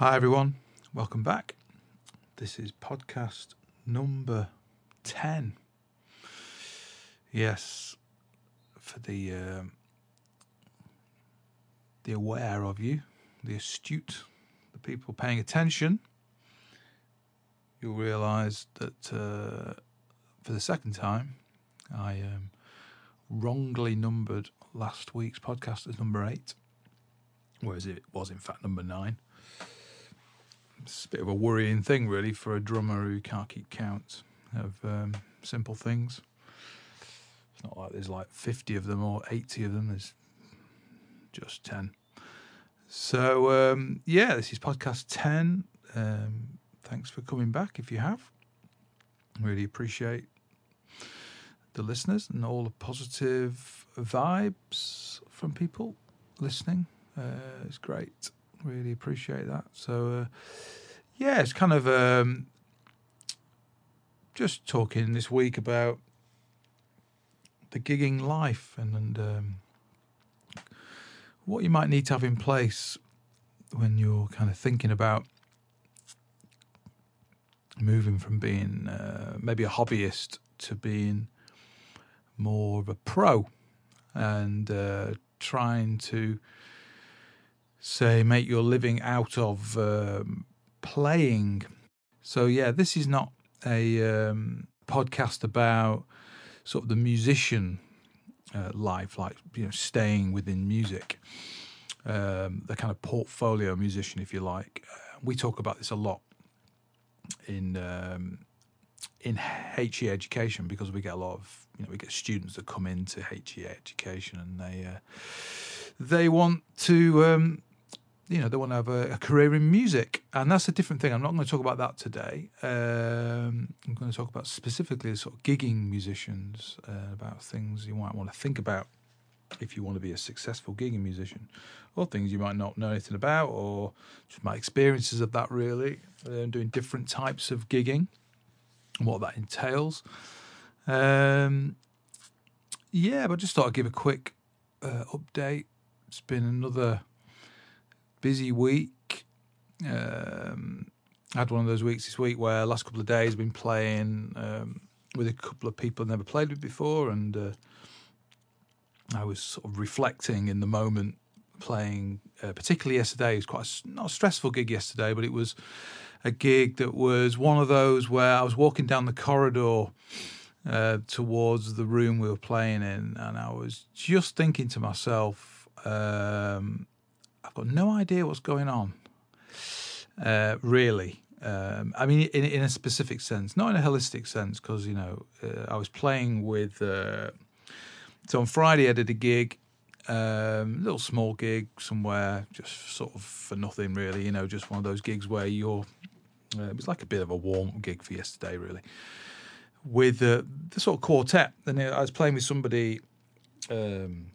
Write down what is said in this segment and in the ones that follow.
Hi, everyone. Welcome back. This is podcast number 10. Yes, for the um, the aware of you, the astute, the people paying attention, you'll realise that uh, for the second time, I um, wrongly numbered last week's podcast as number eight, whereas it was in fact number nine. It's a bit of a worrying thing, really, for a drummer who can't keep count of um, simple things. It's not like there's like 50 of them or 80 of them, there's just 10. So, um, yeah, this is podcast 10. Um, thanks for coming back if you have. Really appreciate the listeners and all the positive vibes from people listening. Uh, it's great. Really appreciate that. So, uh, yeah, it's kind of um, just talking this week about the gigging life and, and um, what you might need to have in place when you're kind of thinking about moving from being uh, maybe a hobbyist to being more of a pro and uh, trying to say make your living out of um, playing. So yeah, this is not a um, podcast about sort of the musician uh, life, like you know, staying within music, um, the kind of portfolio musician, if you like. Uh, we talk about this a lot in um, in HE education because we get a lot of you know we get students that come into HE education and they uh, they want to um, you know they want to have a, a, career in music and that's a different thing. I'm not going to talk about that today. Um, I'm going to talk about specifically sort of gigging musicians uh, about things you might want to think about if you want to be a successful gigging musician, or things you might not know anything about, or just my experiences of that really, uh, doing different types of gigging, and what that entails. Um, yeah, but just thought I'd give a quick uh, update. It's been another busy week. Um, I had one of those weeks this week where last couple of days been playing um, with a couple of people I've never played with before, and uh, I was sort of reflecting in the moment, playing. Uh, particularly yesterday, it was quite a, not a stressful gig yesterday, but it was a gig that was one of those where I was walking down the corridor uh, towards the room we were playing in, and I was just thinking to myself, um, I've got no idea what's going on, uh, really. Um, I mean, in, in, a specific sense, not in a holistic sense, because you know, uh, I was playing with uh, so on Friday, I did a gig, um, little small gig somewhere, just sort of for nothing really. You know, just one of those gigs where you're. Uh, it was like a bit of a warm gig for yesterday, really, with uh, the sort of quartet. And I was playing with somebody, um,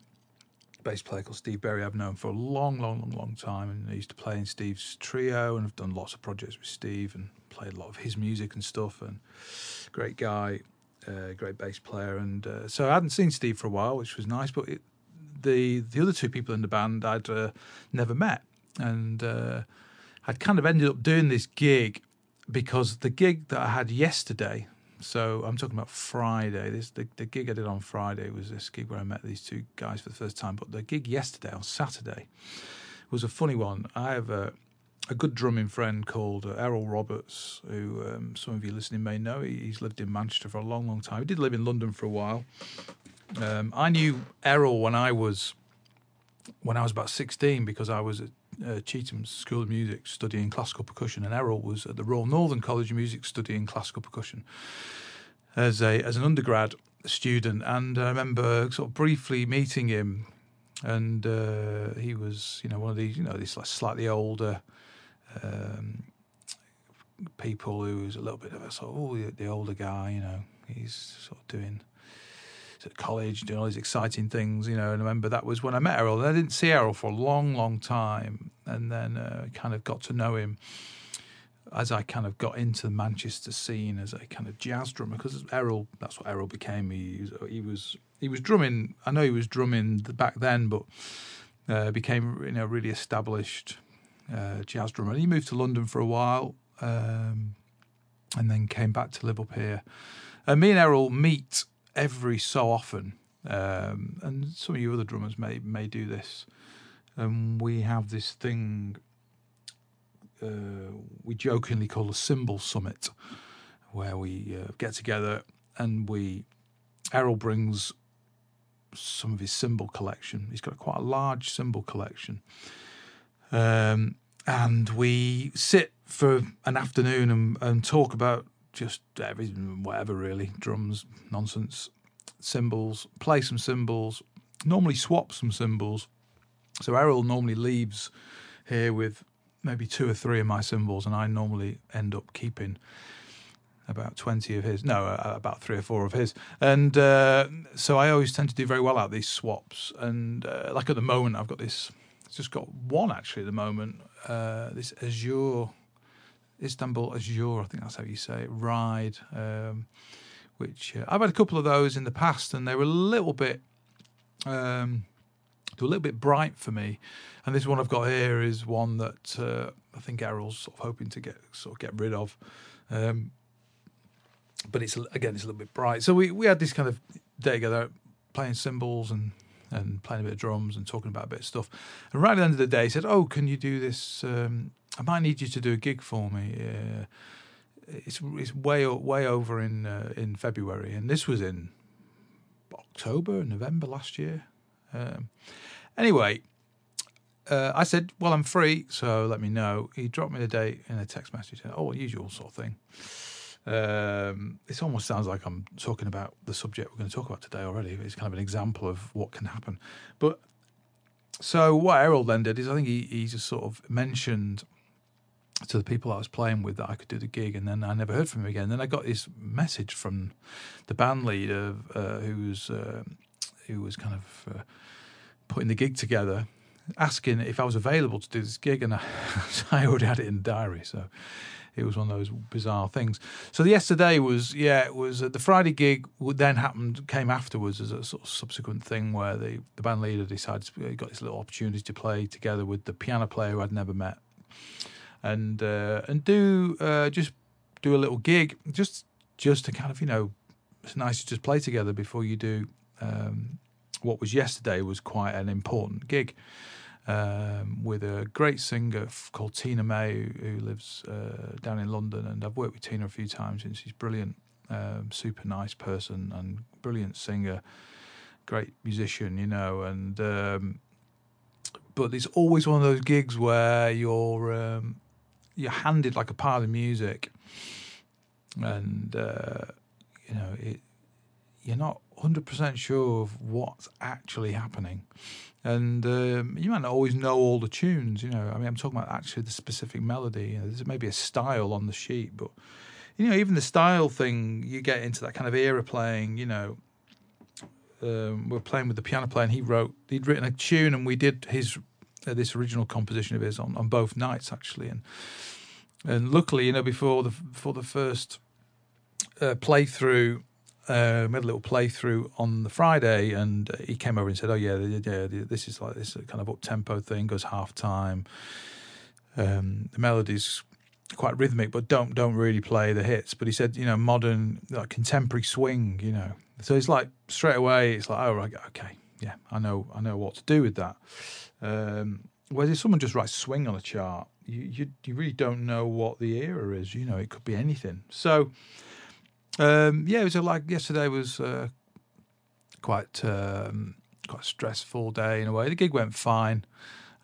bass player called Steve Berry. I've known for a long, long, long, long time, and I used to play in Steve's trio, and I've done lots of projects with Steve and played a lot of his music and stuff. And great guy uh, great bass player, and uh, so I hadn't seen Steve for a while, which was nice. But it, the the other two people in the band I'd uh, never met, and uh, I'd kind of ended up doing this gig because the gig that I had yesterday. So I'm talking about Friday. This the, the gig I did on Friday was this gig where I met these two guys for the first time. But the gig yesterday on Saturday was a funny one. I have a a good drumming friend called uh, Errol Roberts, who um, some of you listening may know. He, he's lived in Manchester for a long, long time. He did live in London for a while. Um, I knew Errol when I was when I was about sixteen because I was uh, School of Music studying classical percussion, and Errol was at the Royal Northern College of Music studying classical percussion as a as an undergrad student. And I remember sort of briefly meeting him, and uh, he was you know one of these you know this like slightly older um, people who's a little bit of a sort of oh the, older guy, you know, he's sort of doing college, doing all these exciting things, you know. And I remember that was when I met Errol. And I didn't see Errol for a long, long time, and then uh, kind of got to know him as I kind of got into the Manchester scene as a kind of jazz drummer because Errol, that's what Errol became. He, he was he was drumming. I know he was drumming back then, but uh, became you know really established uh, jazz drummer. And He moved to London for a while um, and then came back to live up here. And me and Errol meet every so often, um, and some of you other drummers may may do this. And we have this thing uh, we jokingly call a cymbal summit, where we uh, get together and we Errol brings some of his cymbal collection. He's got quite a large cymbal collection. Um, and we sit for an afternoon and, and talk about just everything, whatever really, drums, nonsense, cymbals, play some cymbals, normally swap some cymbals. So Errol normally leaves here with maybe two or three of my cymbals, and I normally end up keeping about 20 of his no uh, about three or four of his. And uh, so i always tend to do very well out these swaps. And uh, like at the moment i've got this it's just got one actually at the moment uh, this azure istanbul azure i think that's how you say it ride um, which uh, i've had a couple of those in the past and they were a little bit um, they were a little bit bright for me and this one i've got here is one that uh, i think errol's sort of hoping to get sort of get rid of um, but it's again it's a little bit bright. So we, we had this kind of day together, playing cymbals and and playing a bit of drums and talking about a bit of stuff. And right at the end of the day, he said, "Oh, can you do this? Um, I might need you to do a gig for me. Uh, it's it's way way over in uh, in February, and this was in October, November last year. Um, anyway." Uh, I said, "Well, I'm free, so let me know." He dropped me the date in a text message. Oh, usual sort of thing. Um, this almost sounds like I'm talking about the subject we're going to talk about today already. It's kind of an example of what can happen. But so what Errol then did is I think he, he just sort of mentioned to the people I was playing with that I could do the gig, and then I never heard from him again. Then I got this message from the band leader uh, who was uh, who was kind of uh, putting the gig together, asking if I was available to do this gig, and I, I already had it in the diary, so it was one of those bizarre things. So yesterday was yeah, it was uh, the Friday gig. Then happened came afterwards as a sort of subsequent thing where the the band leader decided he got this little opportunity to play together with the piano player who I'd never met, and uh, and do uh, just do a little gig just just to kind of you know it's nice to just play together before you do um, what was yesterday was quite an important gig um, with a great singer called Tina May, who lives uh, down in London. And I've worked with Tina a few times, and she's brilliant, um, super nice person, and brilliant singer, great musician, you know. And um, but it's always one of those gigs where you're um, you're handed like a pile of music, and uh, you know it. You're not 100% sure of what's actually happening and um, you might not always know all the tunes. You know, I mean, I'm talking about actually the specific melody. You know, there's maybe a style on the sheet, but you know, even the style thing, you get into that kind of era playing. You know, um, we're playing with the piano player, and he wrote, he'd written a tune, and we did his uh, this original composition of his on, on both nights actually, and and luckily, you know, before the before the first uh, playthrough uh, we had a little playthrough on the Friday, and he came over and said, "Oh yeah, yeah, this is like this kind of up tempo thing. Goes half time. Um, the melody's quite rhythmic, but don't don't really play the hits." But he said, you know, modern like contemporary swing, you know. So it's like straight away, it's like, oh right, okay, yeah, I know, I know what to do with that. Um, whereas if someone just writes swing on a chart, you, you you really don't know what the era is. You know, it could be anything. So um, yeah, it was like yesterday was uh, quite um, quite a stressful day in a way. The gig went fine,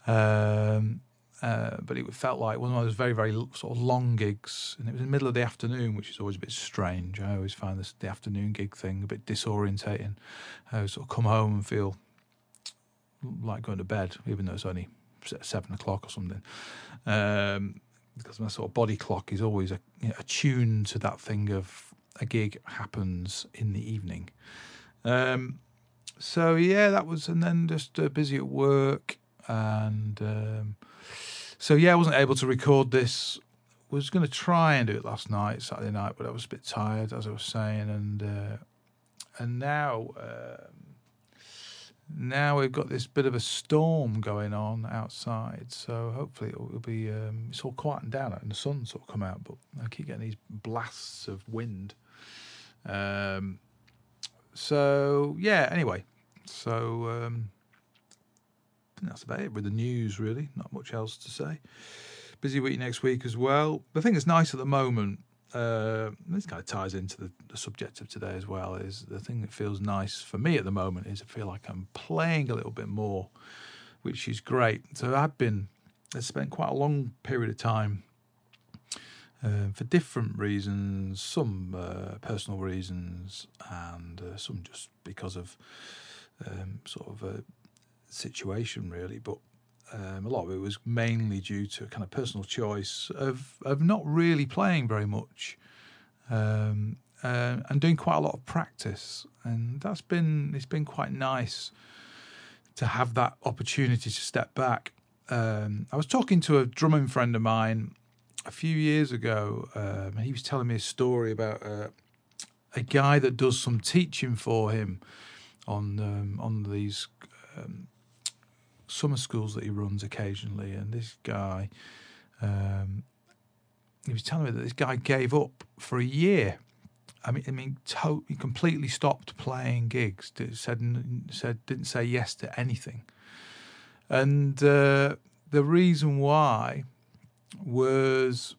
um, uh, but it felt like one of those very very sort of long gigs, and it was in the middle of the afternoon, which is always a bit strange. I always find this the afternoon gig thing a bit disorientating. I sort of come home and feel like going to bed, even though it's only seven o'clock or something. Um, because my sort of body clock is always a, you know, attuned to that thing of a gig happens in the evening. Um, so yeah, that was, and then just uh, busy at work, and um, so yeah, I wasn't able to record this. Was going to try and do it last night, Saturday night, but I was a bit tired, as I was saying, and uh, and now um, now we've got this bit of a storm going on outside, so hopefully it will be. Um, it's all quieting down and the sun sort of come out, but I keep getting these blasts of wind. Um, so yeah. Anyway, so um, that's about it with the news. Really, not much else to say. Busy week next week as well. The thing that's nice at the moment uh, this kind of ties into the, the, subject of today as well. Is the thing that feels nice for me at the moment is I feel like I'm playing a little bit more, which is great. So I've been I spent quite a long period of time uh, for different reasons, some uh, personal reasons, and uh, some just because of um, sort of a situation, really. But um, a lot of it was mainly due to kind of personal choice of of not really playing very much, um, uh, and doing quite a lot of practice, and that's been it's been quite nice to have that opportunity to step back. Um, I was talking to a drumming friend of mine a few years ago, um, and he was telling me a story about uh, a guy that does some teaching for him on um, on these um, summer schools that he runs occasionally, and this guy, um, he was telling me that this guy gave up for a year. I mean, I mean, to- he completely stopped playing gigs. Said said didn't say yes to anything, and uh, the reason why was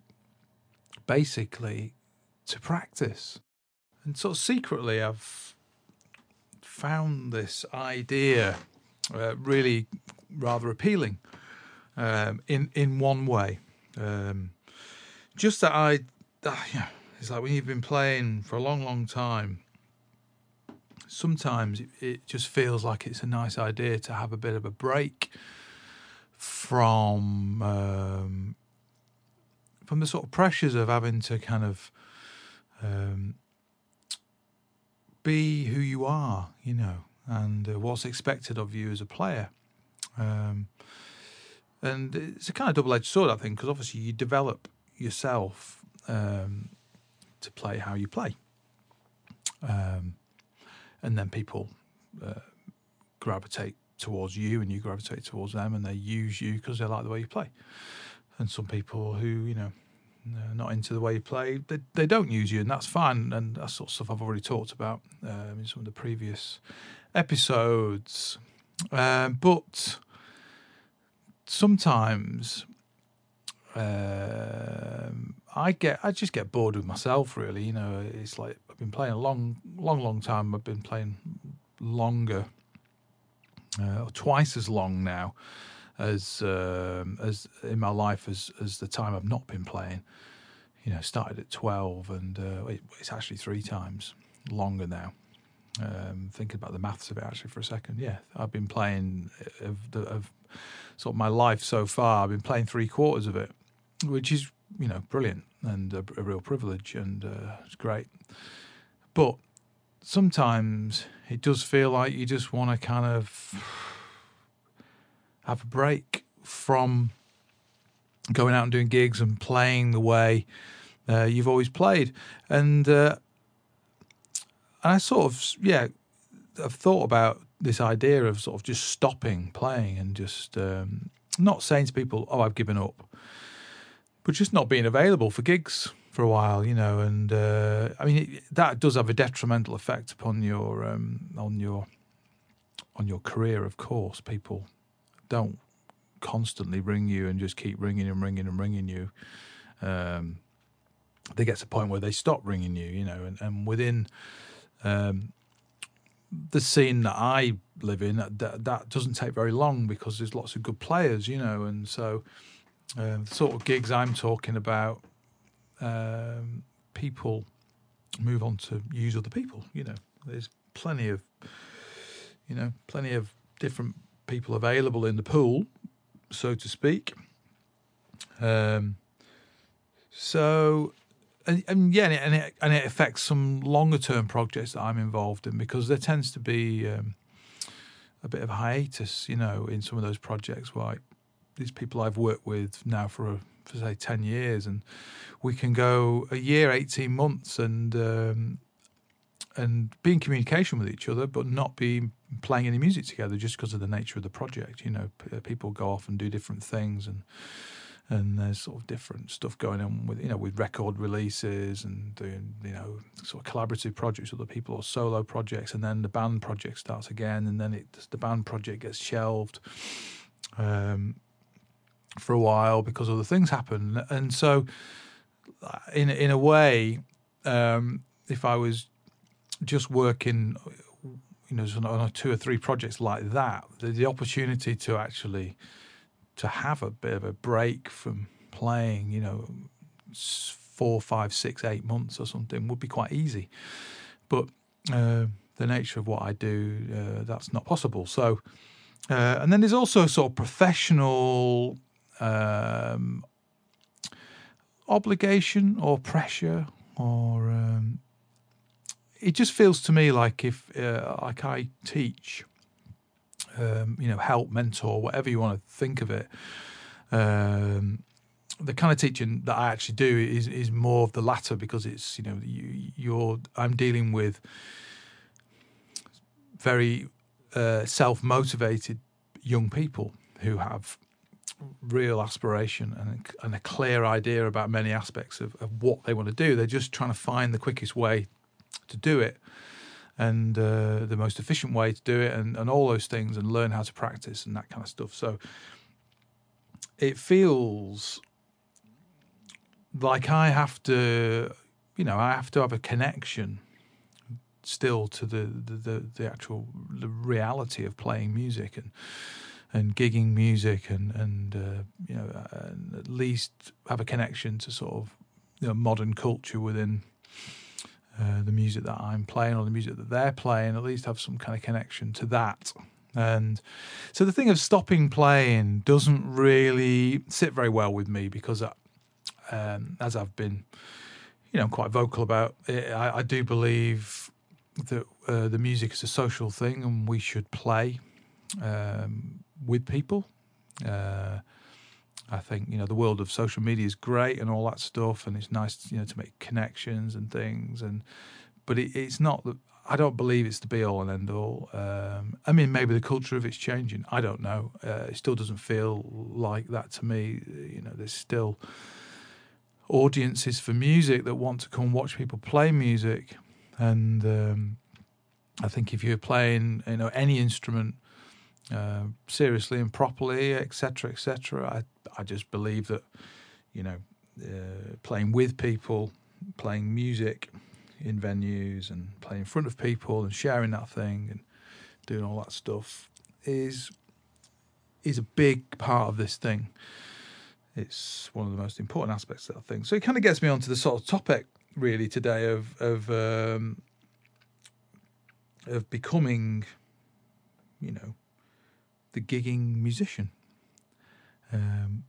basically to practice. And sort of secretly, I've found this idea uh, really rather appealing um, in in one way. Um, just that I, uh, yeah, it's like when you've been playing for a long, long time. Sometimes it, it just feels like it's a nice idea to have a bit of a break from um, from the sort of pressures of having to kind of um, be who you are, you know, and uh, what's expected of you as a player. Um, and it's a kind of double edged sword, I think, because obviously you develop yourself um, to play how you play. Um, and then people uh, gravitate towards you and you gravitate towards them and they use you because they like the way you play. And some people who, you know, not into the way you play, they, they don't use you and that's fine. And that sort of stuff I've already talked about um, in some of the previous episodes. Um, but sometimes um, I get I just get bored with myself. Really, you know, it's like I've been playing a long, long, long time. I've been playing longer, uh, twice as long now as um, as in my life as as the time I've not been playing. You know, started at twelve, and uh, it, it's actually three times longer now. Um, thinking about the maths of it actually for a second, yeah, I've been playing of, the, of sort of my life so far. I've been playing three quarters of it, which is you know brilliant and a, a real privilege, and uh, it's great. But sometimes it does feel like you just want to kind of have a break from going out and doing gigs and playing the way uh, you've always played, and uh, and I sort of, yeah, I've thought about this idea of sort of just stopping playing and just um, not saying to people, "Oh, I've given up," but just not being available for gigs for a while, you know. And uh, I mean, it, that does have a detrimental effect upon your um, on your on your career. Of course, people don't constantly ring you and just keep ringing and ringing and ringing you. Um, they get to a point where they stop ringing you, you know, and, and within um, the scene that I live in, that, that doesn't take very long because there's lots of good players, you know, and so uh, the sort of gigs I'm talking about, um, people move on to use other people. You know, there's plenty of, you know, plenty of different people available in the pool, so to speak. Um, so and, and yeah, and it, and it affects some longer term projects that I'm involved in because there tends to be um, a bit of hiatus, you know, in some of those projects. Like these people I've worked with now for, for say ten years, and we can go a year, eighteen months, and um, and be in communication with each other, but not be playing any music together just because of the nature of the project. You know, p- people go off and do different things and and there's sort of different stuff going on with you know with record releases and doing you know sort of collaborative projects with other people or solo projects and then the band project starts again and then it the band project gets shelved um, for a while because other things happen. And so in in a way um, if I was just working you know on two or three projects like that the, the opportunity to actually to have a bit of a break from playing, you know, four, five, six, eight months or something would be quite easy. But uh, the nature of what I do, uh, that's not possible. So, uh, and then there's also sort of professional um, obligation or pressure, or um, it just feels to me like if, uh, like I teach um, you know, help, mentor, whatever you want to think of it. Um, the kind of teaching that I actually do is is more of the latter because it's you know you, you're I'm dealing with very uh, self motivated young people who have real aspiration and and a clear idea about many aspects of, of what they want to do. They're just trying to find the quickest way to do it and uh, the most efficient way to do it and, and all those things and learn how to practice and that kind of stuff. So it feels like I have to, you know, I have to have a connection still to the, the, the, the actual the reality of playing music and and gigging music and and uh, you know and at least have a connection to sort of you know, modern culture within uh, the music that I'm playing or the music that they're playing, at least have some kind of connection to that. And so the thing of stopping playing doesn't really sit very well with me because, I, uh, um, as I've been, you know, quite vocal about it, I, I do believe that uh, the music is a social thing and we should play um, with people. Uh, I think you know the world of social media is great and all that stuff, and it's nice you know to make connections and things. And but it, it's not. I don't believe it's the be all and end all. Um, I mean, maybe the culture of it's changing. I don't know. Uh, it still doesn't feel like that to me. You know, there's still audiences for music that want to come watch people play music, and um, I think if you're playing, you know, any instrument uh, seriously and properly, etc., etc. I I just believe that you know uh, playing with people, playing music in venues, and playing in front of people, and sharing that thing, and doing all that stuff is is a big part of this thing. It's one of the most important aspects of that thing. So it kind of gets me onto the sort of topic really today of of um, of becoming, you know, the gigging musician. Um,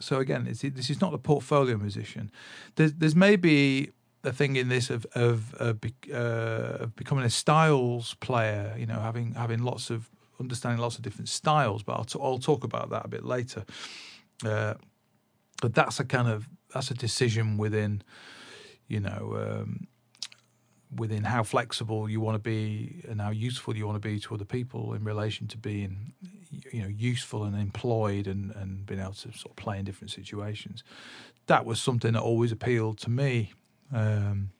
so again, this is not a portfolio musician. There's, there's maybe a thing in this of of, uh, of becoming a styles player. You know, having having lots of understanding lots of different styles. But I'll, t- I'll talk about that a bit later. Uh, but that's a kind of that's a decision within, you know, um, within how flexible you want to be and how useful you want to be to other people in relation to being you know useful and employed and and being able to sort of play in different situations that was something that always appealed to me um,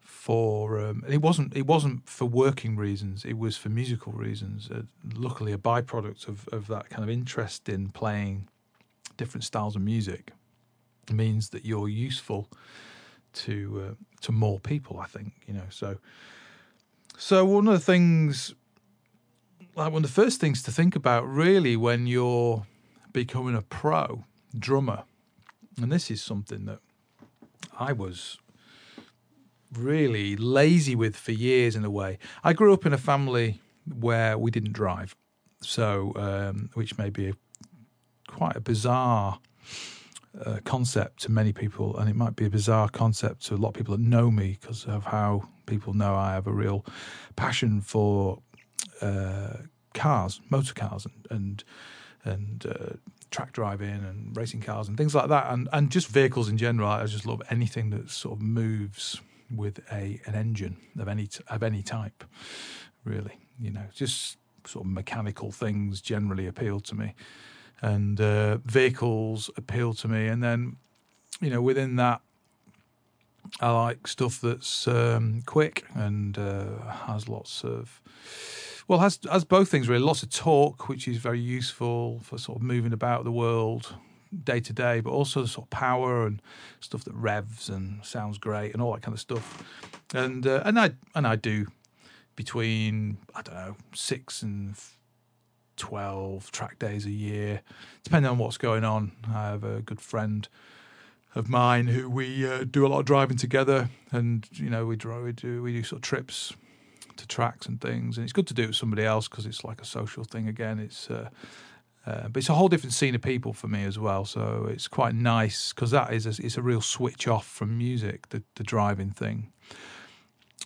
for um, it wasn't it wasn't for working reasons it was for musical reasons uh, luckily a byproduct of of that kind of interest in playing different styles of music means that you're useful to uh, to more people. I think you know. So so one of the things, like one of the first things to think about, really, when you're becoming a pro drummer, and this is something that I was really lazy with for years in a way. I grew up in a family where we didn't drive, so um, which may be a, quite a bizarre uh, concept to many people, and it might be a bizarre concept to a lot of people that know me because of how people know I have a real passion for uh, cars, motor cars, and and, and uh, track driving and racing cars and things like that, and and just vehicles in general. I just love anything that sort of moves with a an engine of any of any type really. You know, just sort of mechanical things generally appeal to me, and uh, vehicles appeal to me. And then, you know, within that, I like stuff that's um, quick and uh, has lots of well, has has both things really. Lots of torque, which is very useful for sort of moving about the world day to day, but also the sort of power and stuff that revs and sounds great and all that kind of stuff. And uh, and I and I do between I don't know six and twelve track days a year, depending on what's going on. I have a good friend of mine who we uh, do a lot of driving together, and you know we drive, we do we do sort of trips to tracks and things, and it's good to do it with somebody else because it's like a social thing again. It's uh, uh, but it's a whole different scene of people for me as well. So it's quite nice because that is a, it's a real switch off from music, the the driving thing.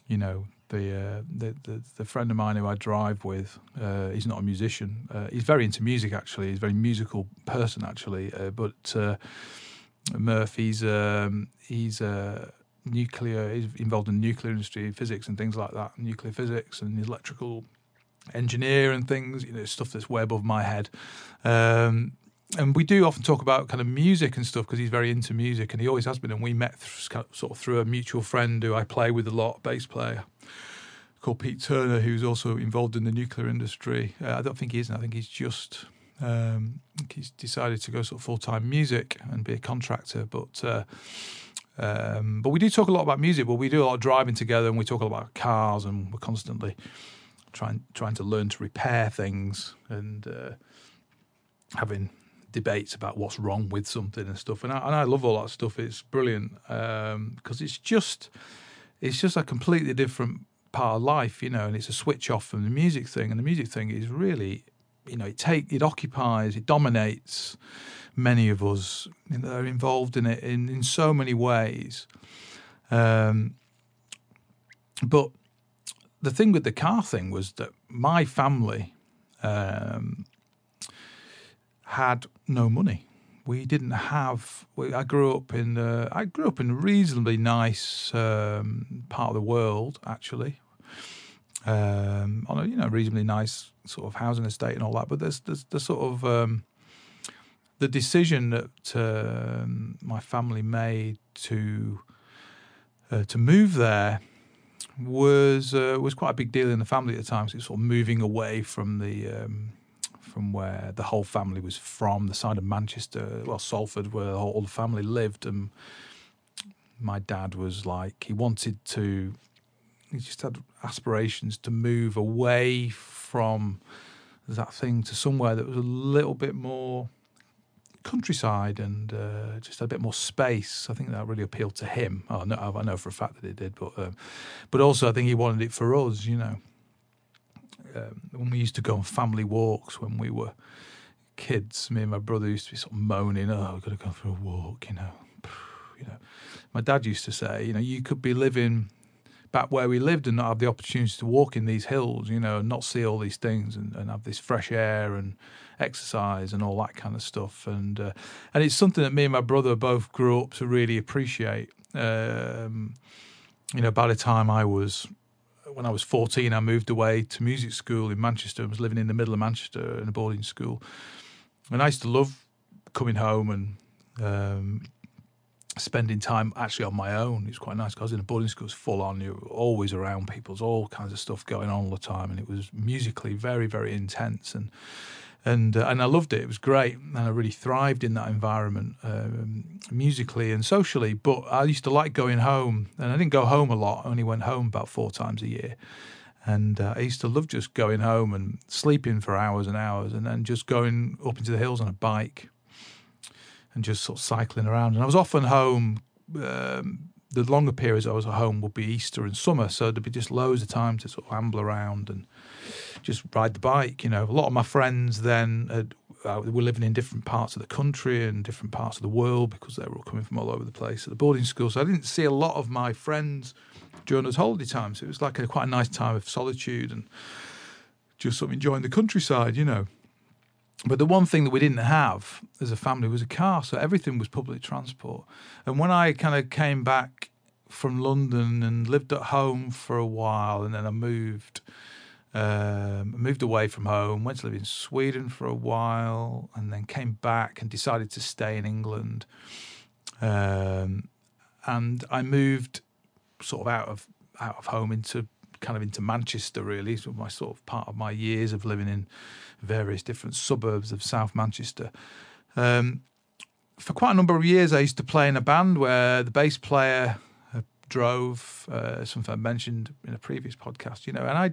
You know, the, uh, the, the the friend of mine who I drive with, uh, he's not a musician. Uh, he's very into music actually. He's a very musical person actually. Uh, but uh, Murph, he's um, he's a nuclear. He's involved in nuclear industry, physics, and things like that. Nuclear physics and electrical engineer and things. You know, stuff that's way above my head. Um, and we do often talk about kind of music and stuff because he's very into music and he always has been. And we met th- sort of through a mutual friend who I play with a lot, bass player called Pete Turner, who's also involved in the nuclear industry. Uh, I don't think he is. I think he's just um, he's decided to go sort of full time music and be a contractor. But uh, um, but we do talk a lot about music. But we do a lot of driving together, and we talk a lot about cars, and we're constantly trying trying to learn to repair things and uh, having debates about what's wrong with something and stuff. And I, and I love all that stuff. It's brilliant because um, it's just it's just a completely different part of life, you know. And it's a switch off from the music thing. And the music thing is really, you know, it take it occupies, it dominates many of us are involved in it in in so many ways. Um, but the thing with the car thing was that my family um, had no money. We didn't have. We, I grew up in. Uh, I grew up in a reasonably nice um, part of the world, actually, um, on a you know reasonably nice sort of housing estate and all that. But there's there's the sort of um, the decision that um, my family made to uh, to move there was uh, was quite a big deal in the family at the time. So it's sort of moving away from the um, from where the whole family was from, the side of Manchester, well Salford, where all the family lived. And my dad was like he wanted to, he just had aspirations to move away from that thing to somewhere that was a little bit more countryside and uh, just a bit more space. I think that really appealed to him. Oh, no, I know for a fact that it did, but um, but also I think he wanted it for us. You know, um, when we used to go on family walks when we were kids, me and my brother used to be sort of moaning, "Oh, we've got to go for a walk," you know. You know, my dad used to say, you know, you could be living back where we lived and not have the opportunity to walk in these hills, you know, and not see all these things and, and have this fresh air and exercise and all that kind of stuff. And uh, and it's something that me and my brother both grew up to really appreciate. Um, you know, by the time I was when I was 14, I moved away to music school in Manchester. I was living in the middle of Manchester in a boarding school. And I used to love coming home and um, spending time actually on my own. It was quite nice because in a boarding school, it was full on. You were always around people. All kinds of stuff going on all the time. And it was musically very, very intense. And and uh, and I loved it. It was great, and I really thrived in that environment, um, musically and socially. But I used to like going home, and I didn't go home a lot. I only went home about four times a year, and uh, I used to love just going home and sleeping for hours and hours, and then just going up into the hills on a bike, and just sort of cycling around. And I was often home. Um, the longer periods I was at home would be Easter and summer, so there'd be just loads of time to sort of amble around and just ride the bike. You know, a lot of my friends then had, uh, were living in different parts of the country and different parts of the world because they were all coming from all over the place at the boarding school. So I didn't see a lot of my friends during those holiday times. It was like a, quite a nice time of solitude and just sort of enjoying the countryside, you know. But the one thing that we didn't have as a family was a car, so everything was public transport. And when I kind of came back from London and lived at home for a while, and then I moved Um, moved away from home, went to live in Sweden for a while, and then came back and decided to stay in England. Um, and I moved sort of out of out of home into kind of into Manchester. Really, so my sort of part of my years of living in various different suburbs of South Manchester. Um, for quite a number of years, I used to play in a band where the bass player uh, drove, uh, something I mentioned in a previous podcast, you know, and I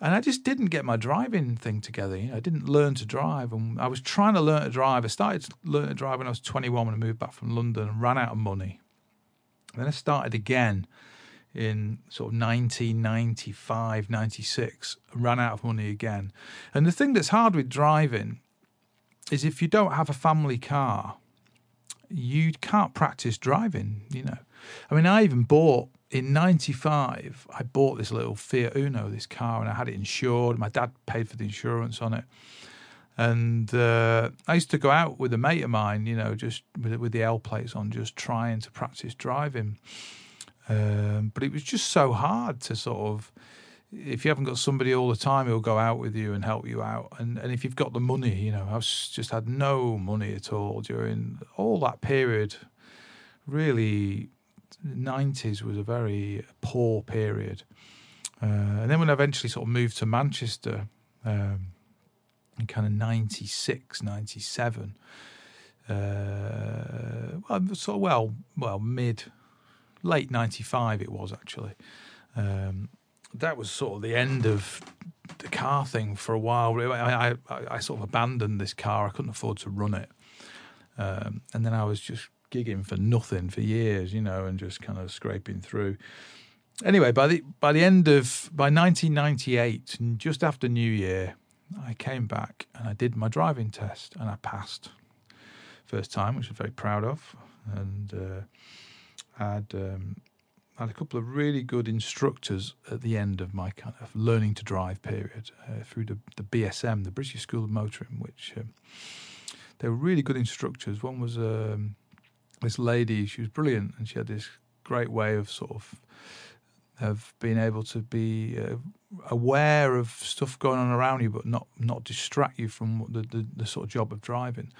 and I just didn't get my driving thing together. You know, I didn't learn to drive, and I was trying to learn to drive. I started to learn to drive when I was 21 when I moved back from London and ran out of money. And then I started again in sort of 1995, 96, ran out of money again. And the thing that's hard with driving is if you don't have a family car, you can't practice driving, you know. I mean, I even bought in 95, I bought this little Fiat Uno, this car, and I had it insured. My dad paid for the insurance on it. And uh, I used to go out with a mate of mine, you know, just with, with the L plates on, just trying to practice driving. Um, but it was just so hard to sort of, if you haven't got somebody all the time who'll go out with you and help you out, and, and if you've got the money, you know, I was just had no money at all during all that period. Really, nineties was a very poor period, uh, and then when I eventually sort of moved to Manchester, um, in kind of 96, 97, uh, well, sort of well, well, mid, late '95 it was actually. Um, that was sort of the end of the car thing for a while. I, I, I sort of abandoned this car. I couldn't afford to run it. Um, and then I was just gigging for nothing for years, you know, and just kind of scraping through. Anyway, by the by the end of by 1998, just after New Year, I came back and I did my driving test and I passed first time, which I'm very proud of, and uh, had um, had a couple of really good instructors at the end of my kind of learning to drive period uh, through the, the BSM, the British School of Motoring, which um, they were really good instructors. One was um, this lady; she was brilliant, and she had this great way of sort of of being able to be uh, aware of stuff going on around you, but not not distract you from the the, the sort of job of driving.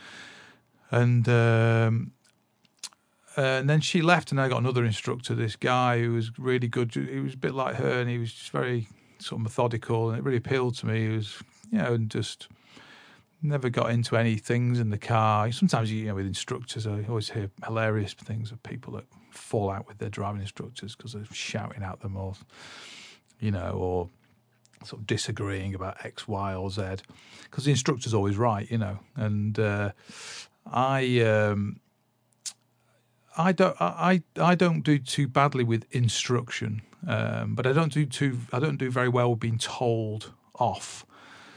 And um, and then she left, and I got another instructor. This guy who was really good. He was a bit like her, and he was just very sort of methodical, and it really appealed to me. He was, you know, and just never got into any things in the car. Sometimes, you know, with instructors, I always hear hilarious things of people that fall out with their driving instructors because they're shouting at them or, you know, or sort of disagreeing about X, Y, or Z because the instructor's always right, you know. And uh, I, um, I don't, I, I don't do too badly with instruction, um, but I don't do too, I don't do very well being told off.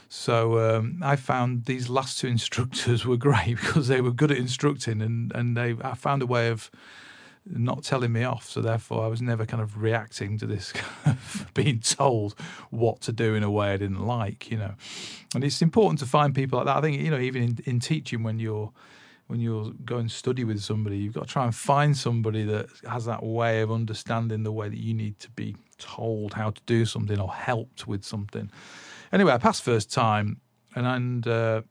So um, I found these last two instructors were great because they were good at instructing, and and they I found a way of not telling me off. So therefore, I was never kind of reacting to this being told what to do in a way I didn't like, you know. And it's important to find people like that. I think you know, even in, in teaching, when you're when you're going to study with somebody, you've got to try and find somebody that has that way of understanding the way that you need to be told how to do something or helped with something. Anyway, I passed first time, and and uh,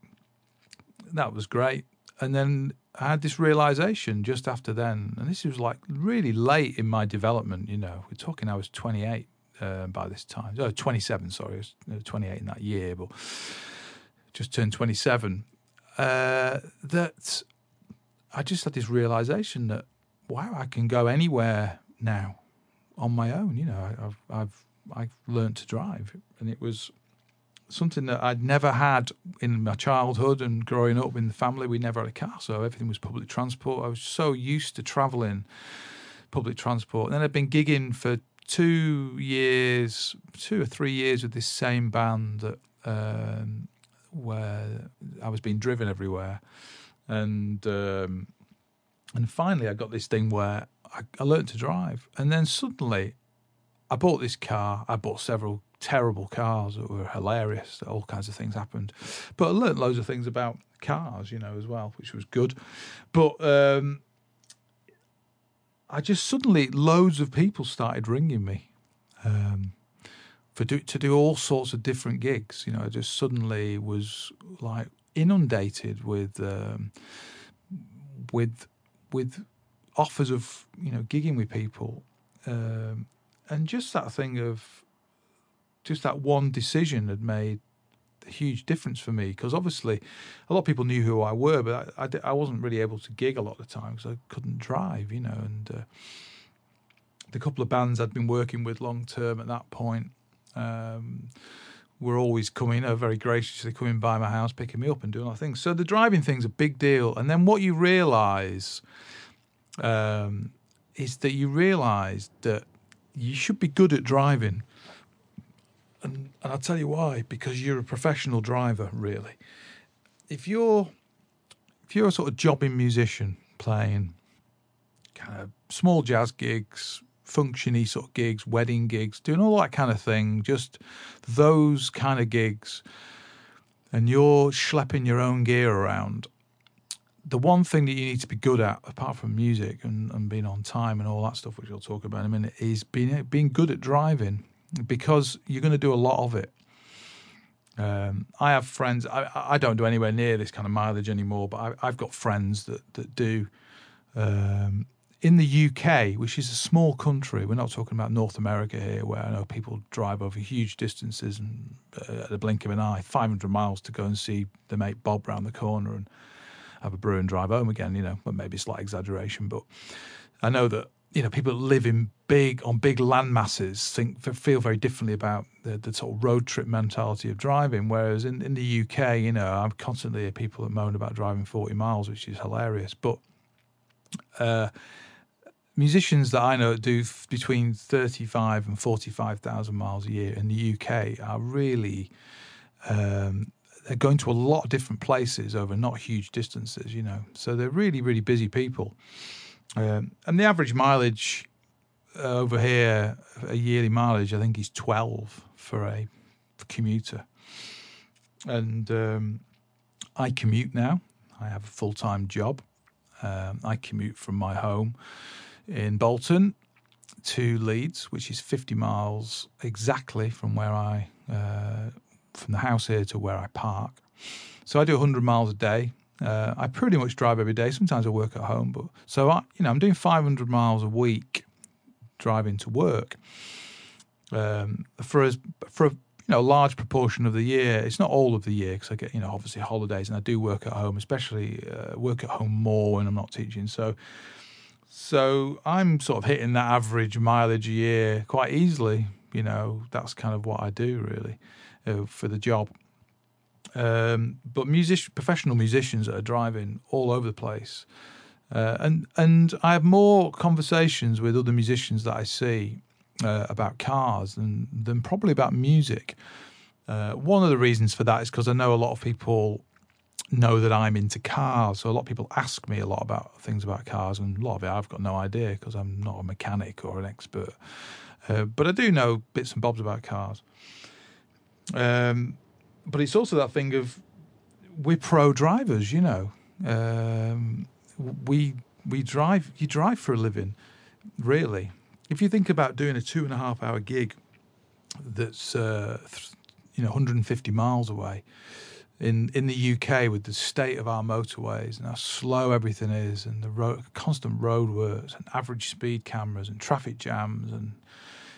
that was great. And then I had this realization just after then, and this was like really late in my development. You know, we're talking I was 28 uh, by this time. Oh, 27, sorry, I was uh, 28 in that year, but just turned 27. Uh, that I just had this realization that wow, I can go anywhere now on my own. You know, I've I've I've learned to drive, and it was something that I'd never had in my childhood and growing up in the family. We never had a car, so everything was public transport. I was so used to traveling public transport. And then I'd been gigging for two years, two or three years with this same band that um, where I was being driven everywhere, and um, and finally I got this thing where I, I learned to drive, and then suddenly I bought this car. I bought several terrible cars that were hilarious. All kinds of things happened, but I learned loads of things about cars, you know, as well, which was good. But um, I just suddenly loads of people started ringing me um, for do, to do all sorts of different gigs. You know, I just suddenly was like inundated with um, with with offers of you know gigging with people, um, and just that thing of just that one decision had made a huge difference for me because obviously a lot of people knew who I were, but I, I, I, wasn't really able to gig a lot of the time because I couldn't drive, you know. And uh, the couple of bands I'd been working with long term at that point um, were always coming, uh, very graciously coming by my house, picking me up and doing all things. So the driving thing's a big deal. And then what you realise um, is that you realise that you should be good at driving and, and I'll tell you why. Because you're a professional driver, really. If you're if you're a sort of jobbing musician playing kind of small jazz gigs, functiony sort of gigs, wedding gigs, doing all that kind of thing, just those kind of gigs, and you're schlepping your own gear around, the one thing that you need to be good at, apart from music and, and being on time and all that stuff, which we'll talk about in a minute, is being being good at driving because you're going to do a lot of it. Um, I have friends. I, I, don't do anywhere near this kind of mileage anymore, but I, have got friends that that do. Um, in the UK, which is a small country, we're not talking about North America here, where I know people drive over huge distances and uh, at the blink of an eye, 500 miles to go and see the mate Bob round the corner and have a brew and drive home again. You know, maybe slight exaggeration, but I know that you know, people that live in big on big land masses think feel very differently about the, the sort of road trip mentality of driving. Whereas in, in the UK, you know, I'm constantly hear people that moan about driving 40 miles, which is hilarious. But uh, musicians that I know do f- between 35 and 45,000 miles a year in the UK are really um, they're going to a lot of different places over not huge distances, you know. So they're really, really busy people. Um, and the average mileage uh, over here, a yearly mileage, I think is 12 for a commuter. And um, I commute now. I have a full time job. Um, I commute from my home in Bolton to Leeds, which is 50 miles exactly from where I, uh, from the house here to where I park. So I do 100 miles a day. Uh, I pretty much drive every day. Sometimes I work at home, but so I, you know, I'm doing 500 miles a week driving to work. Um, for us, for a you know a large proportion of the year, it's not all of the year because I get you know obviously holidays and I do work at home, especially uh, work at home more when I'm not teaching. So, so I'm sort of hitting that average mileage a year quite easily. You know, that's kind of what I do really uh, for the job. Um, but music, professional musicians are driving all over the place. Uh, and and I have more conversations with other musicians that I see uh, about cars than than probably about music. Uh, one of the reasons for that is because I know a lot of people know that I'm into cars, so a lot of people ask me a lot about things about cars, and a lot of it I've got no idea because I'm not a mechanic or an expert. Uh, but I do know bits and bobs about cars. Um, but it's also that thing of we're pro drivers, you know. Um, we we drive. You drive for a living, really. If you think about doing a two and a half hour gig, that's uh, you know 150 miles away. In in the UK, with the state of our motorways and how slow everything is, and the road, constant roadworks and average speed cameras and traffic jams and